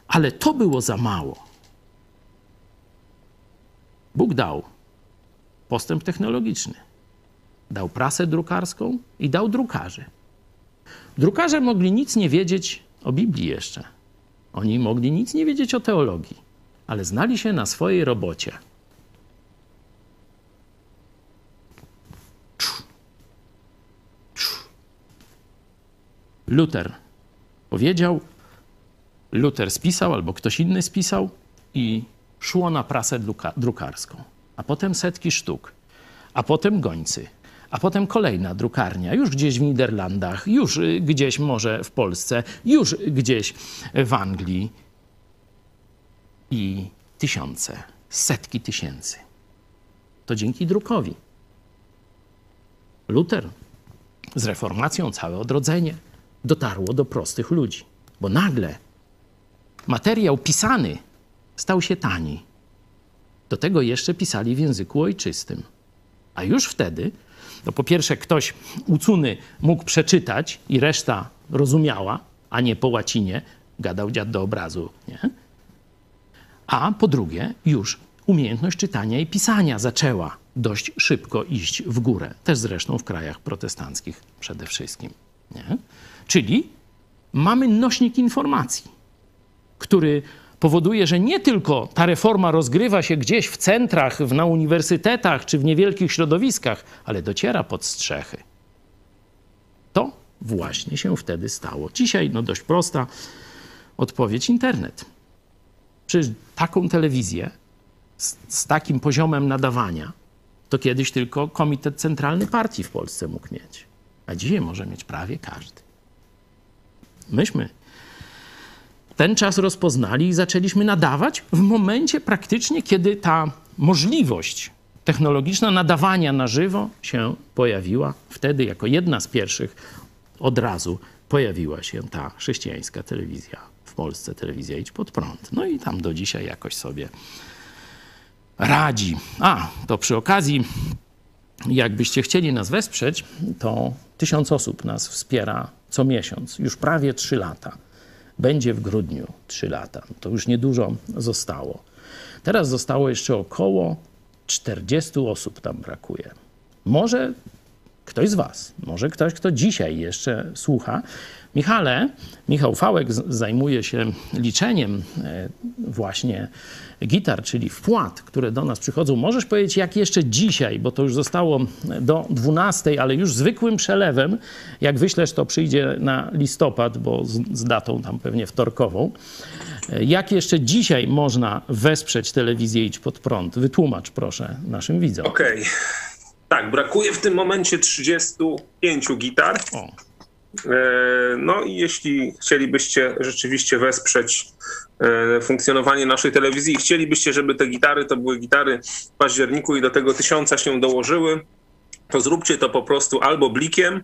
Ale to było za mało. Bóg dał postęp technologiczny. Dał prasę drukarską i dał drukarzy. Drukarze mogli nic nie wiedzieć o Biblii jeszcze. Oni mogli nic nie wiedzieć o teologii, ale znali się na swojej robocie. Luther powiedział, Luther spisał albo ktoś inny spisał i szło na prasę drukarską. A potem setki sztuk, a potem gońcy, a potem kolejna drukarnia, już gdzieś w Niderlandach, już y, gdzieś może w Polsce, już gdzieś w Anglii. I tysiące, setki tysięcy. To dzięki drukowi. Luther z reformacją, całe odrodzenie dotarło do prostych ludzi, bo nagle materiał pisany stał się tani. Do tego jeszcze pisali w języku ojczystym. A już wtedy, to po pierwsze ktoś ucuny mógł przeczytać i reszta rozumiała, a nie po łacinie, gadał dziad do obrazu, nie? A po drugie, już umiejętność czytania i pisania zaczęła dość szybko iść w górę. Też zresztą w krajach protestanckich przede wszystkim. Nie? Czyli mamy nośnik informacji, który powoduje, że nie tylko ta reforma rozgrywa się gdzieś w centrach, na uniwersytetach czy w niewielkich środowiskach, ale dociera pod strzechy. To właśnie się wtedy stało. Dzisiaj no dość prosta odpowiedź internet. Przecież taką telewizję z, z takim poziomem nadawania to kiedyś tylko Komitet Centralny Partii w Polsce mógł mieć. A dzisiaj może mieć prawie każdy. Myśmy ten czas rozpoznali i zaczęliśmy nadawać w momencie praktycznie, kiedy ta możliwość technologiczna nadawania na żywo się pojawiła. Wtedy, jako jedna z pierwszych, od razu pojawiła się ta chrześcijańska telewizja w Polsce, telewizja Idź Pod Prąd. No i tam do dzisiaj jakoś sobie radzi. A, to przy okazji jakbyście chcieli nas wesprzeć, to tysiąc osób nas wspiera co miesiąc, już prawie trzy lata. Będzie w grudniu trzy lata. To już niedużo zostało. Teraz zostało jeszcze około 40 osób tam brakuje. Może ktoś z Was, może ktoś, kto dzisiaj jeszcze słucha. Michale, Michał Fałek zajmuje się liczeniem e, właśnie gitar, czyli wpłat, które do nas przychodzą. Możesz powiedzieć, jak jeszcze dzisiaj, bo to już zostało do 12, ale już zwykłym przelewem, jak wyślesz, to przyjdzie na listopad, bo z, z datą tam pewnie wtorkową. E, jak jeszcze dzisiaj można wesprzeć telewizję Idź Pod Prąd? Wytłumacz proszę naszym widzom. Okej. Okay. Tak, brakuje w tym momencie 35 gitar. O. E, no i jeśli chcielibyście rzeczywiście wesprzeć e, funkcjonowanie naszej telewizji i chcielibyście, żeby te gitary to były gitary w październiku i do tego tysiąca się dołożyły, to zróbcie to po prostu albo blikiem,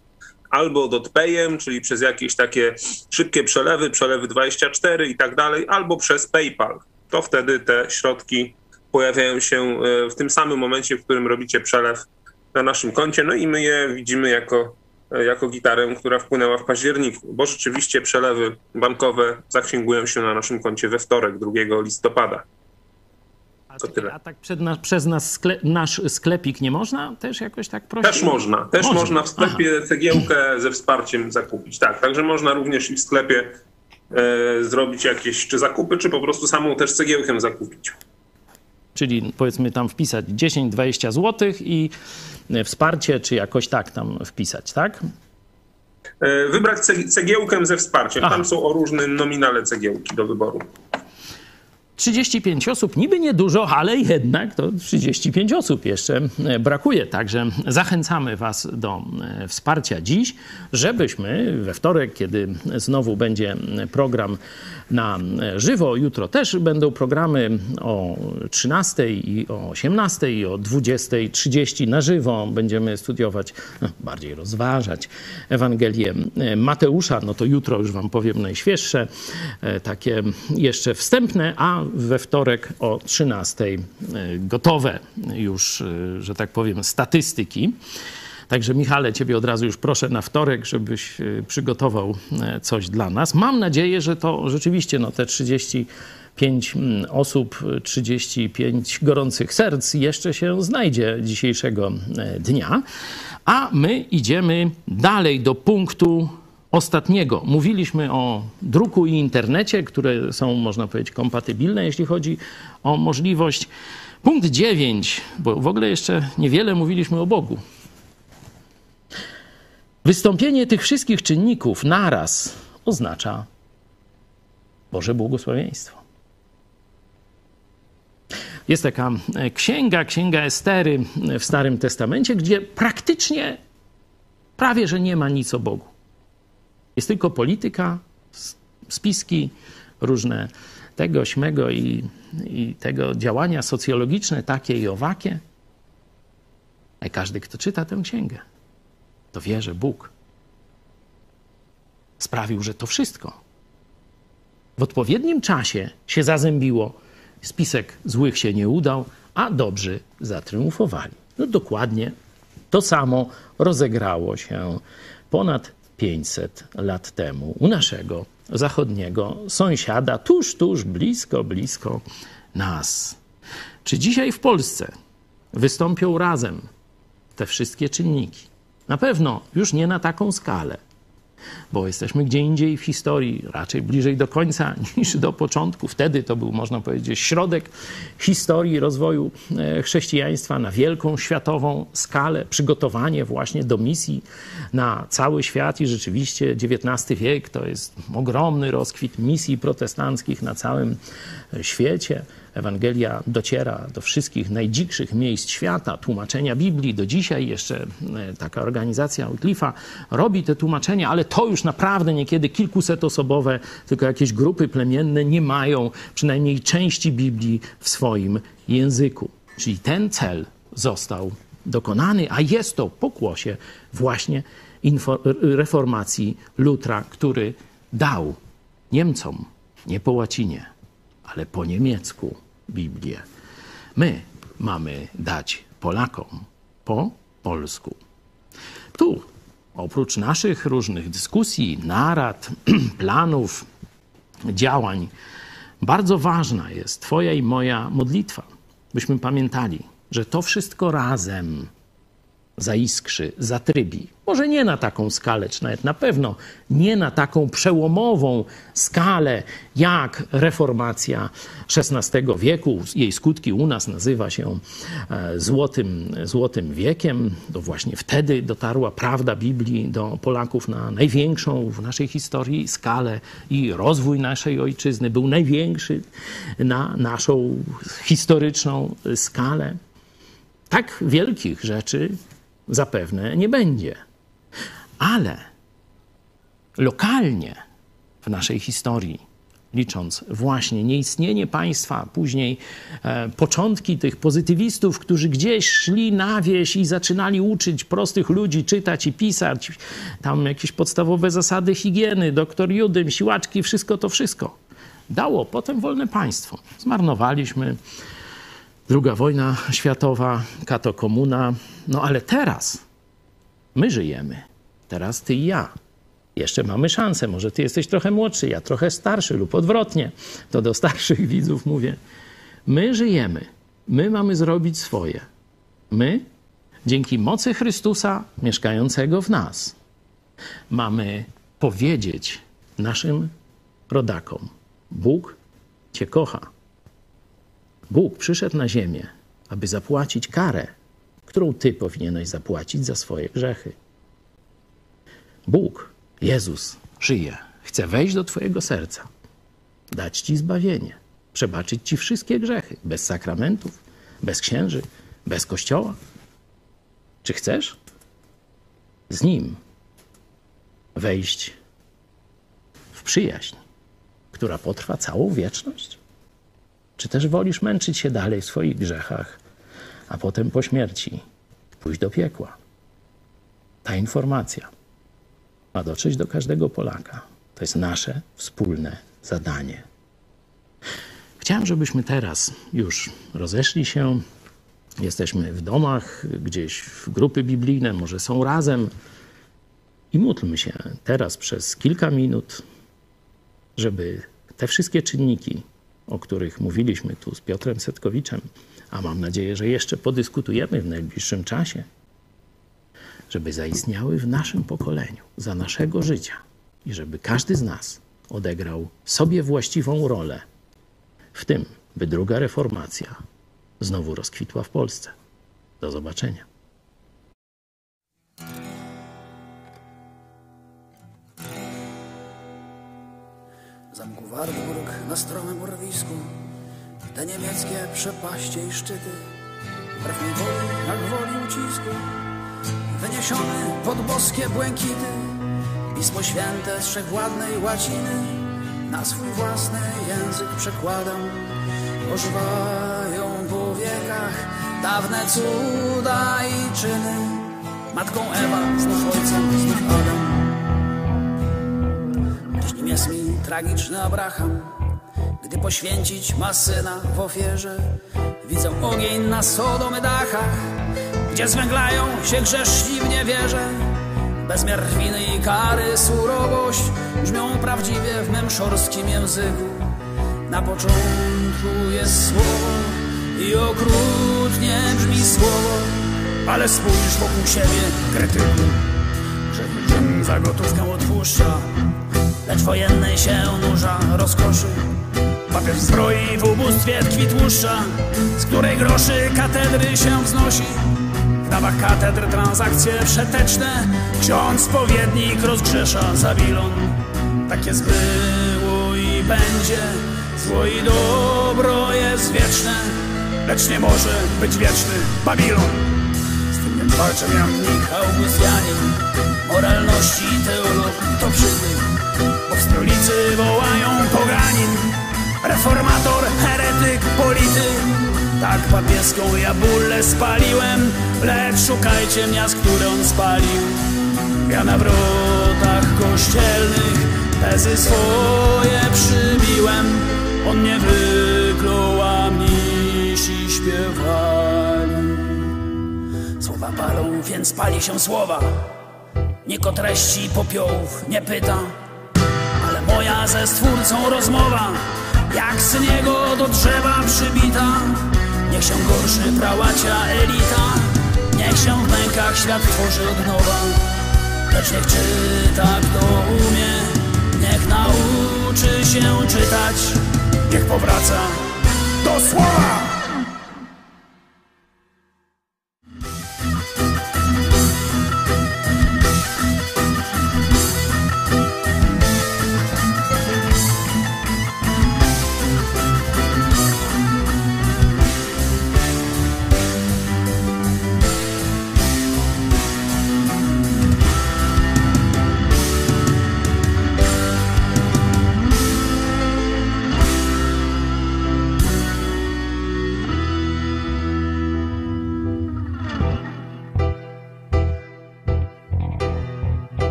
albo dotpayem, czyli przez jakieś takie szybkie przelewy, przelewy 24 i tak dalej, albo przez PayPal. To wtedy te środki pojawiają się e, w tym samym momencie, w którym robicie przelew na naszym koncie, no i my je widzimy jako jako gitarę, która wpłynęła w październiku, bo rzeczywiście przelewy bankowe zaksięgują się na naszym koncie we wtorek, 2 listopada. To tyle. A tak na, przez nas nasz sklepik nie można też jakoś tak prosić? Też można. Też można, można w sklepie Aha. cegiełkę ze wsparciem zakupić. Tak, także można również i w sklepie e, zrobić jakieś czy zakupy, czy po prostu samą też cegiełkę zakupić. Czyli powiedzmy tam wpisać 10-20 zł i E, wsparcie, czy jakoś tak tam wpisać, tak? E, wybrać cegiełkę ze wsparciem. Aha. Tam są o różnym nominale cegiełki do wyboru. 35 osób, niby niedużo, ale jednak to 35 osób jeszcze e, brakuje. Także zachęcamy Was do e, wsparcia dziś, żebyśmy we wtorek, kiedy znowu będzie program na e, żywo, jutro też będą programy o 13 i o 18 i o 20.30 na żywo. Będziemy studiować, no, bardziej rozważać Ewangelię Mateusza. No to jutro już Wam powiem najświeższe, takie jeszcze wstępne, a we wtorek o 13 e, gotowe już, e, że tak powiem, statystyki. Także Michale, ciebie od razu już proszę na wtorek, żebyś e, przygotował coś dla nas. Mam nadzieję, że to rzeczywiście no, te 35 mm, osób, 35 gorących serc jeszcze się znajdzie dzisiejszego dnia. A my idziemy dalej do punktu ostatniego. Mówiliśmy o druku i internecie, które są, można powiedzieć, kompatybilne, jeśli chodzi o możliwość. Punkt 9, bo w ogóle jeszcze niewiele mówiliśmy o Bogu. Wystąpienie tych wszystkich czynników naraz oznacza Boże błogosławieństwo. Jest taka księga, księga Estery w Starym Testamencie, gdzie praktycznie prawie że nie ma nic o Bogu. Jest tylko polityka, spiski różne tego, śmego i, i tego działania socjologiczne, takie i owakie. A każdy, kto czyta tę księgę, to wie, że Bóg sprawił, że to wszystko w odpowiednim czasie się zazębiło. Spisek złych się nie udał, a dobrzy zatriumfowali. No dokładnie to samo rozegrało się ponad 500 lat temu u naszego zachodniego sąsiada, tuż, tuż, blisko, blisko nas. Czy dzisiaj w Polsce wystąpią razem te wszystkie czynniki? Na pewno już nie na taką skalę, bo jesteśmy gdzie indziej w historii, raczej bliżej do końca niż do początku. Wtedy to był, można powiedzieć, środek historii rozwoju e, chrześcijaństwa na wielką światową skalę, przygotowanie właśnie do misji na cały świat i rzeczywiście XIX wiek to jest ogromny rozkwit misji protestanckich na całym świecie. Ewangelia dociera do wszystkich najdzikszych miejsc świata, tłumaczenia Biblii. Do dzisiaj jeszcze e, taka organizacja Wycliffe'a robi te tłumaczenia, ale to już naprawdę niekiedy kilkusetosobowe, tylko jakieś grupy plemienne nie mają przynajmniej części Biblii w swoim języku. Czyli ten cel został dokonany, a jest to pokłosie właśnie reformacji Lutra, który dał Niemcom, nie po łacinie, ale po niemiecku Biblię. My mamy dać Polakom po polsku. Tu, oprócz naszych różnych dyskusji, narad, planów, działań, bardzo ważna jest Twoja i moja modlitwa, byśmy pamiętali, że to wszystko razem zaiskrzy, zatrybi. Może nie na taką skalę, czy nawet na pewno nie na taką przełomową skalę jak reformacja XVI wieku. Jej skutki u nas nazywa się e, złotym, złotym wiekiem. To właśnie wtedy dotarła prawda Biblii do Polaków na największą w naszej historii skalę i rozwój naszej ojczyzny był największy na naszą historyczną skalę. Tak wielkich rzeczy zapewne nie będzie. Ale lokalnie w naszej historii, licząc właśnie nieistnienie państwa, później e, początki tych pozytywistów, którzy gdzieś szli na wieś i zaczynali uczyć prostych ludzi czytać i pisać, tam jakieś podstawowe zasady higieny, doktor Judym, siłaczki, wszystko to wszystko. Dało potem wolne państwo. Zmarnowaliśmy. Druga wojna światowa, kato komuna. No ale teraz my żyjemy. Teraz ty i ja. Jeszcze mamy szansę. Może ty jesteś trochę młodszy, ja trochę starszy lub odwrotnie. To do starszych widzów mówię. My żyjemy. My mamy zrobić swoje. My, dzięki mocy Chrystusa mieszkającego w nas, mamy powiedzieć naszym rodakom: Bóg Cię kocha. Bóg przyszedł na ziemię, aby zapłacić karę, którą Ty powinieneś zapłacić za swoje grzechy. Bóg, Jezus, żyje, chce wejść do Twojego serca, dać Ci zbawienie, przebaczyć Ci wszystkie grzechy, bez sakramentów, bez księży, bez kościoła. Czy chcesz z Nim wejść w przyjaźń, która potrwa całą wieczność? Czy też wolisz męczyć się dalej w swoich grzechach, a potem po śmierci pójść do piekła? Ta informacja ma dotrzeć do każdego Polaka. To jest nasze wspólne zadanie. Chciałem, żebyśmy teraz już rozeszli się. Jesteśmy w domach, gdzieś w grupy biblijne, może są razem. I módlmy się teraz przez kilka minut, żeby te wszystkie czynniki, o których mówiliśmy tu z Piotrem Setkowiczem, a mam nadzieję, że jeszcze podyskutujemy w najbliższym czasie, żeby zaistniały w naszym pokoleniu, za naszego życia i żeby każdy z nas odegrał sobie właściwą rolę w tym, by druga reformacja znowu rozkwitła w Polsce. Do zobaczenia. Zamku Wartburg na stromym urwisku Te niemieckie przepaście i szczyty. Wbrew mej woli, jak woli ucisku. Wyniesiony pod boskie błękity. Pismo Święte z wszechwładnej łaciny. Na swój własny język przekładam. Ożywają po wiekach Dawne cuda i czyny. Matką Ewa, znów ojcem, znów Adam Dziś nim jest mi tragiczny Abraham Gdy poświęcić ma syna w ofierze Widzę ogień na Sodomy dachach Gdzie zwęglają się grzeszni w niewierze Bezmiar winy i kary, surowość Brzmią prawdziwie w mym szorskim języku. Na początku jest słowo I okrutnie brzmi słowo Ale spójrz wokół siebie, krytyku Że za gotówkę odpuszcza Lecz wojennej się nurza rozkoszy Papież zbroi w ubóstwie tkwi tłuszcza Z której groszy katedry się wznosi. W dawach katedr transakcje przeteczne Ksiądz spowiednik rozgrzesza Zabilon Tak jest było i będzie Zło i dobro jest wieczne Lecz nie może być wieczny Babilon. Z tym więc walczę Augustianin Moralności teolog to przybył bo w stolicy wołają poganin Reformator, heretyk, polityk. Tak papieską ja spaliłem Lecz szukajcie miast, które on spalił. Ja na wrotach kościelnych Tezy swoje przybiłem. On nie wyklął, a mnisi śpiewali. Słowa palą, więc pali się słowa. Nikt o treści popiołów nie pyta, ale moja ze stwórcą rozmowa, jak syn jego do drzewa przybita. Niech się gorszy prałacia elita, niech się w mękach świat tworzy od nowa. Lecz niech czyta kto umie, niech nauczy się czytać, niech powraca do słowa.